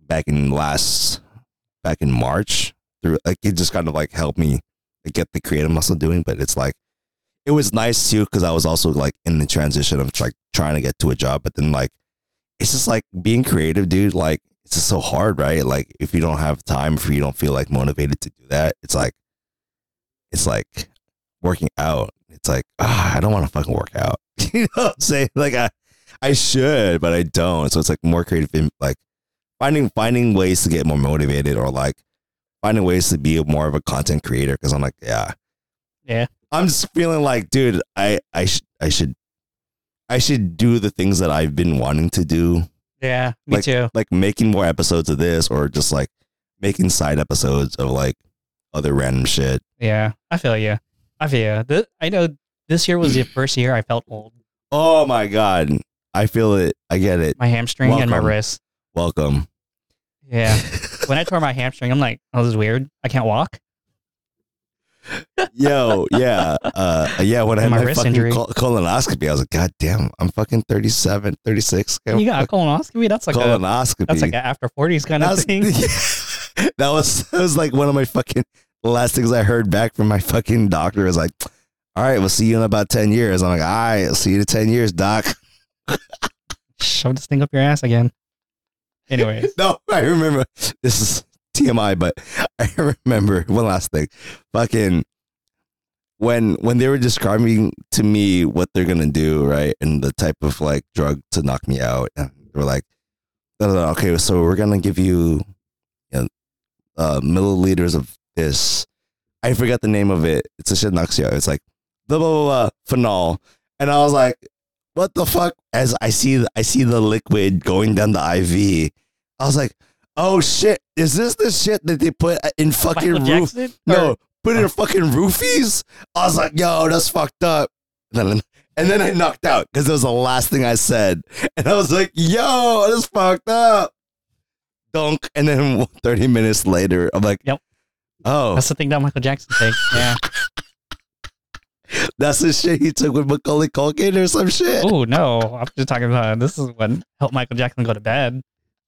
back in last back in March through like it just kind of like helped me get the creative muscle doing but it's like it was nice too because I was also like in the transition of like trying to get to a job but then like it's just like being creative dude like it's just so hard, right? Like if you don't have time, if you don't feel like motivated to do that, it's like it's like working out. It's like ah, I don't want to fucking work out. you know what I'm saying? Like I I should, but I don't. So it's like more creative like finding finding ways to get more motivated or like finding ways to be more of a content creator because I'm like, yeah. Yeah. I'm just feeling like, dude, I I should I should I should do the things that I've been wanting to do Yeah, me Like- too. like making more episodes of this or just like making side episodes of like other random shit. Yeah, I feel you. I feel you. Th- I know this year was the first year I felt old. Oh my god, I feel it. I get it. My hamstring and my wrist. Welcome. Yeah. when I tore my hamstring, I'm like, oh, this is weird. I can't walk. Yo, yeah, uh, yeah. When I had my my, wrist fucking injury. colonoscopy, I was like, God damn, I'm fucking 37, 36. You got a colonoscopy? That's like a colonoscopy. that's like an after 40s kind of thing. that was that was like one of my fucking the last things I heard back from my fucking doctor was like, all right, we'll see you in about ten years. I'm like, all right, I'll see you in ten years, doc. Shove this thing up your ass again. Anyways, No, I remember this is TMI, but I remember one last thing. Fucking when when they were describing to me what they're gonna do, right, and the type of like drug to knock me out, and they were like, okay, so we're gonna give you, you know, uh, milliliters of this. I forgot the name of it. It's a shit knocks. It's like blah blah blah, blah phenol, and I was like, what the fuck? As I see, I see the liquid going down the IV. I was like, oh shit, is this the shit that they put in fucking Michael roof? Jackson? No, Or- put in fucking roofies. I was like, yo, that's fucked up. And then, and then I knocked out because it was the last thing I said. And I was like, yo, that's fucked up. Dunk. And then 30 minutes later, I'm like, Yep. Oh, That's the thing that Michael Jackson takes. Yeah. that's the shit he took with Macaulay Culkin or some shit. oh no, I'm just talking about this is when helped Michael Jackson go to bed.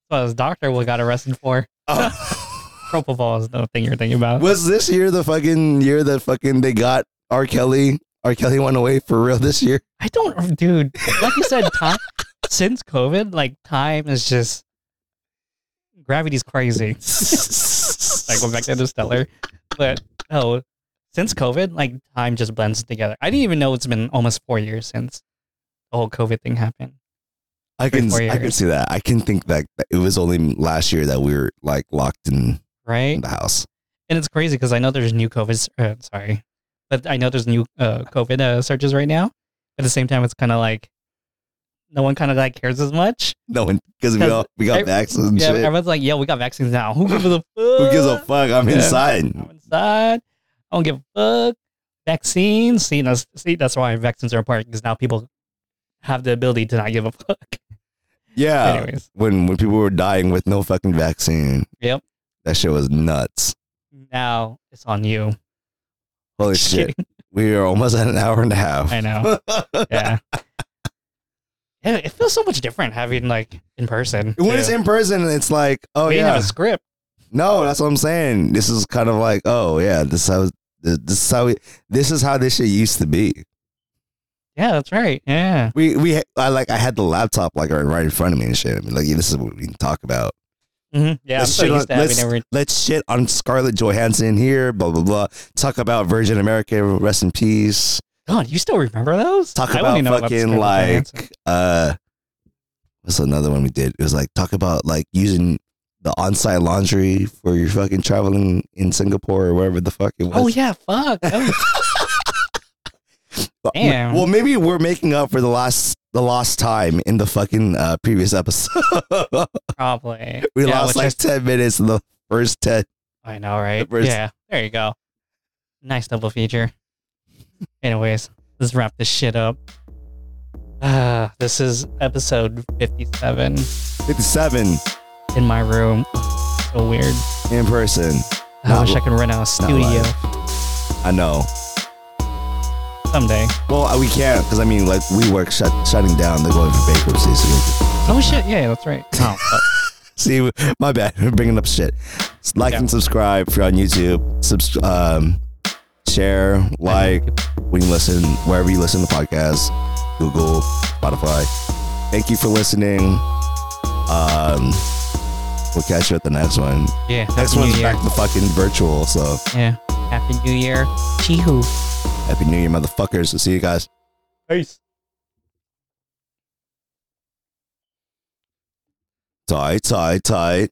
What his doctor what got arrested for. Oh. Propofol is the thing you're thinking about. Was this year the fucking year that fucking they got R. Kelly? R. Kelly went away for real this year. I don't, dude. Like you said, time since COVID, like time is just gravity's crazy. Like going back to Interstellar, but oh, since COVID, like time just blends together. I didn't even know it's been almost four years since the whole COVID thing happened. I can I can see that. I can think that it was only last year that we were like locked in, Right? in the house. And it's crazy because I know there's new COVID. Uh, sorry, but I know there's new uh, COVID uh, surges right now. At the same time, it's kind of like no one kind of like cares as much. No one because we got we got vaccines and yeah, shit. everyone's like, "Yo, we got vaccines now. Who gives a fuck? Who gives a fuck? I'm Yeah. inside. I'm inside. I don't give a fuck. Vaccines. See, that's see, that's why vaccines are important because now people have the ability to not give a fuck. Yeah. Anyways, When when people were dying with no fucking vaccine. Yep. That shit was nuts. now it's on you. Holy shit. We are almost at an hour and a half. I know. Yeah. Yeah, it feels so much different having like in person. when too. it's in person, it's like, oh we yeah. have a script. No, that's what I'm saying. This is kind of like, oh yeah, this is how this is how we, this is how this shit used to be. Yeah, that's right. Yeah. We we I like I had the laptop like right in front of me and shit. I mean, like this is what we can talk about. hmm Yeah, Let's so shit on- let's- every. Let's shit on Scarlett Johansson here. Blah blah blah. Talk about Virgin America. Rest in peace. God, you still remember those? Talk I about fucking like uh, what's another one we did? It was like talk about like using the on-site laundry for your fucking traveling in Singapore or wherever the fuck it was. Oh yeah, fuck. Was- Damn. Well, maybe we're making up for the last the lost time in the fucking uh, previous episode. probably. we Yeah, lost like is- ten minutes in the first ten. I know, right? first- Yeah, there you go. Nice double feature. Anyways, let's wrap this shit up. Ah, this is episode 57 Fifty-seven in my room. So weird. in person. I wish I could rent out a studio. I know. someday. Well, uh, we can't because I mean, like, WeWork shut, shutting down. They're going for bankruptcy. So Oh shit, yeah, that's right. Oh, see, my bad. We're bringing up shit. Like Yeah. and subscribe if you're on YouTube. Subs- um, share, like, when you listen wherever you listen to podcasts, Google, Spotify. Thank you for listening. Um, we'll catch you at the next one. yeah, Next Happy one's New Year. back to fucking virtual. So Yeah, Happy New Year. Chee-hoo. happy New Year, motherfuckers. See you guys. Peace. Tight, tight, tight.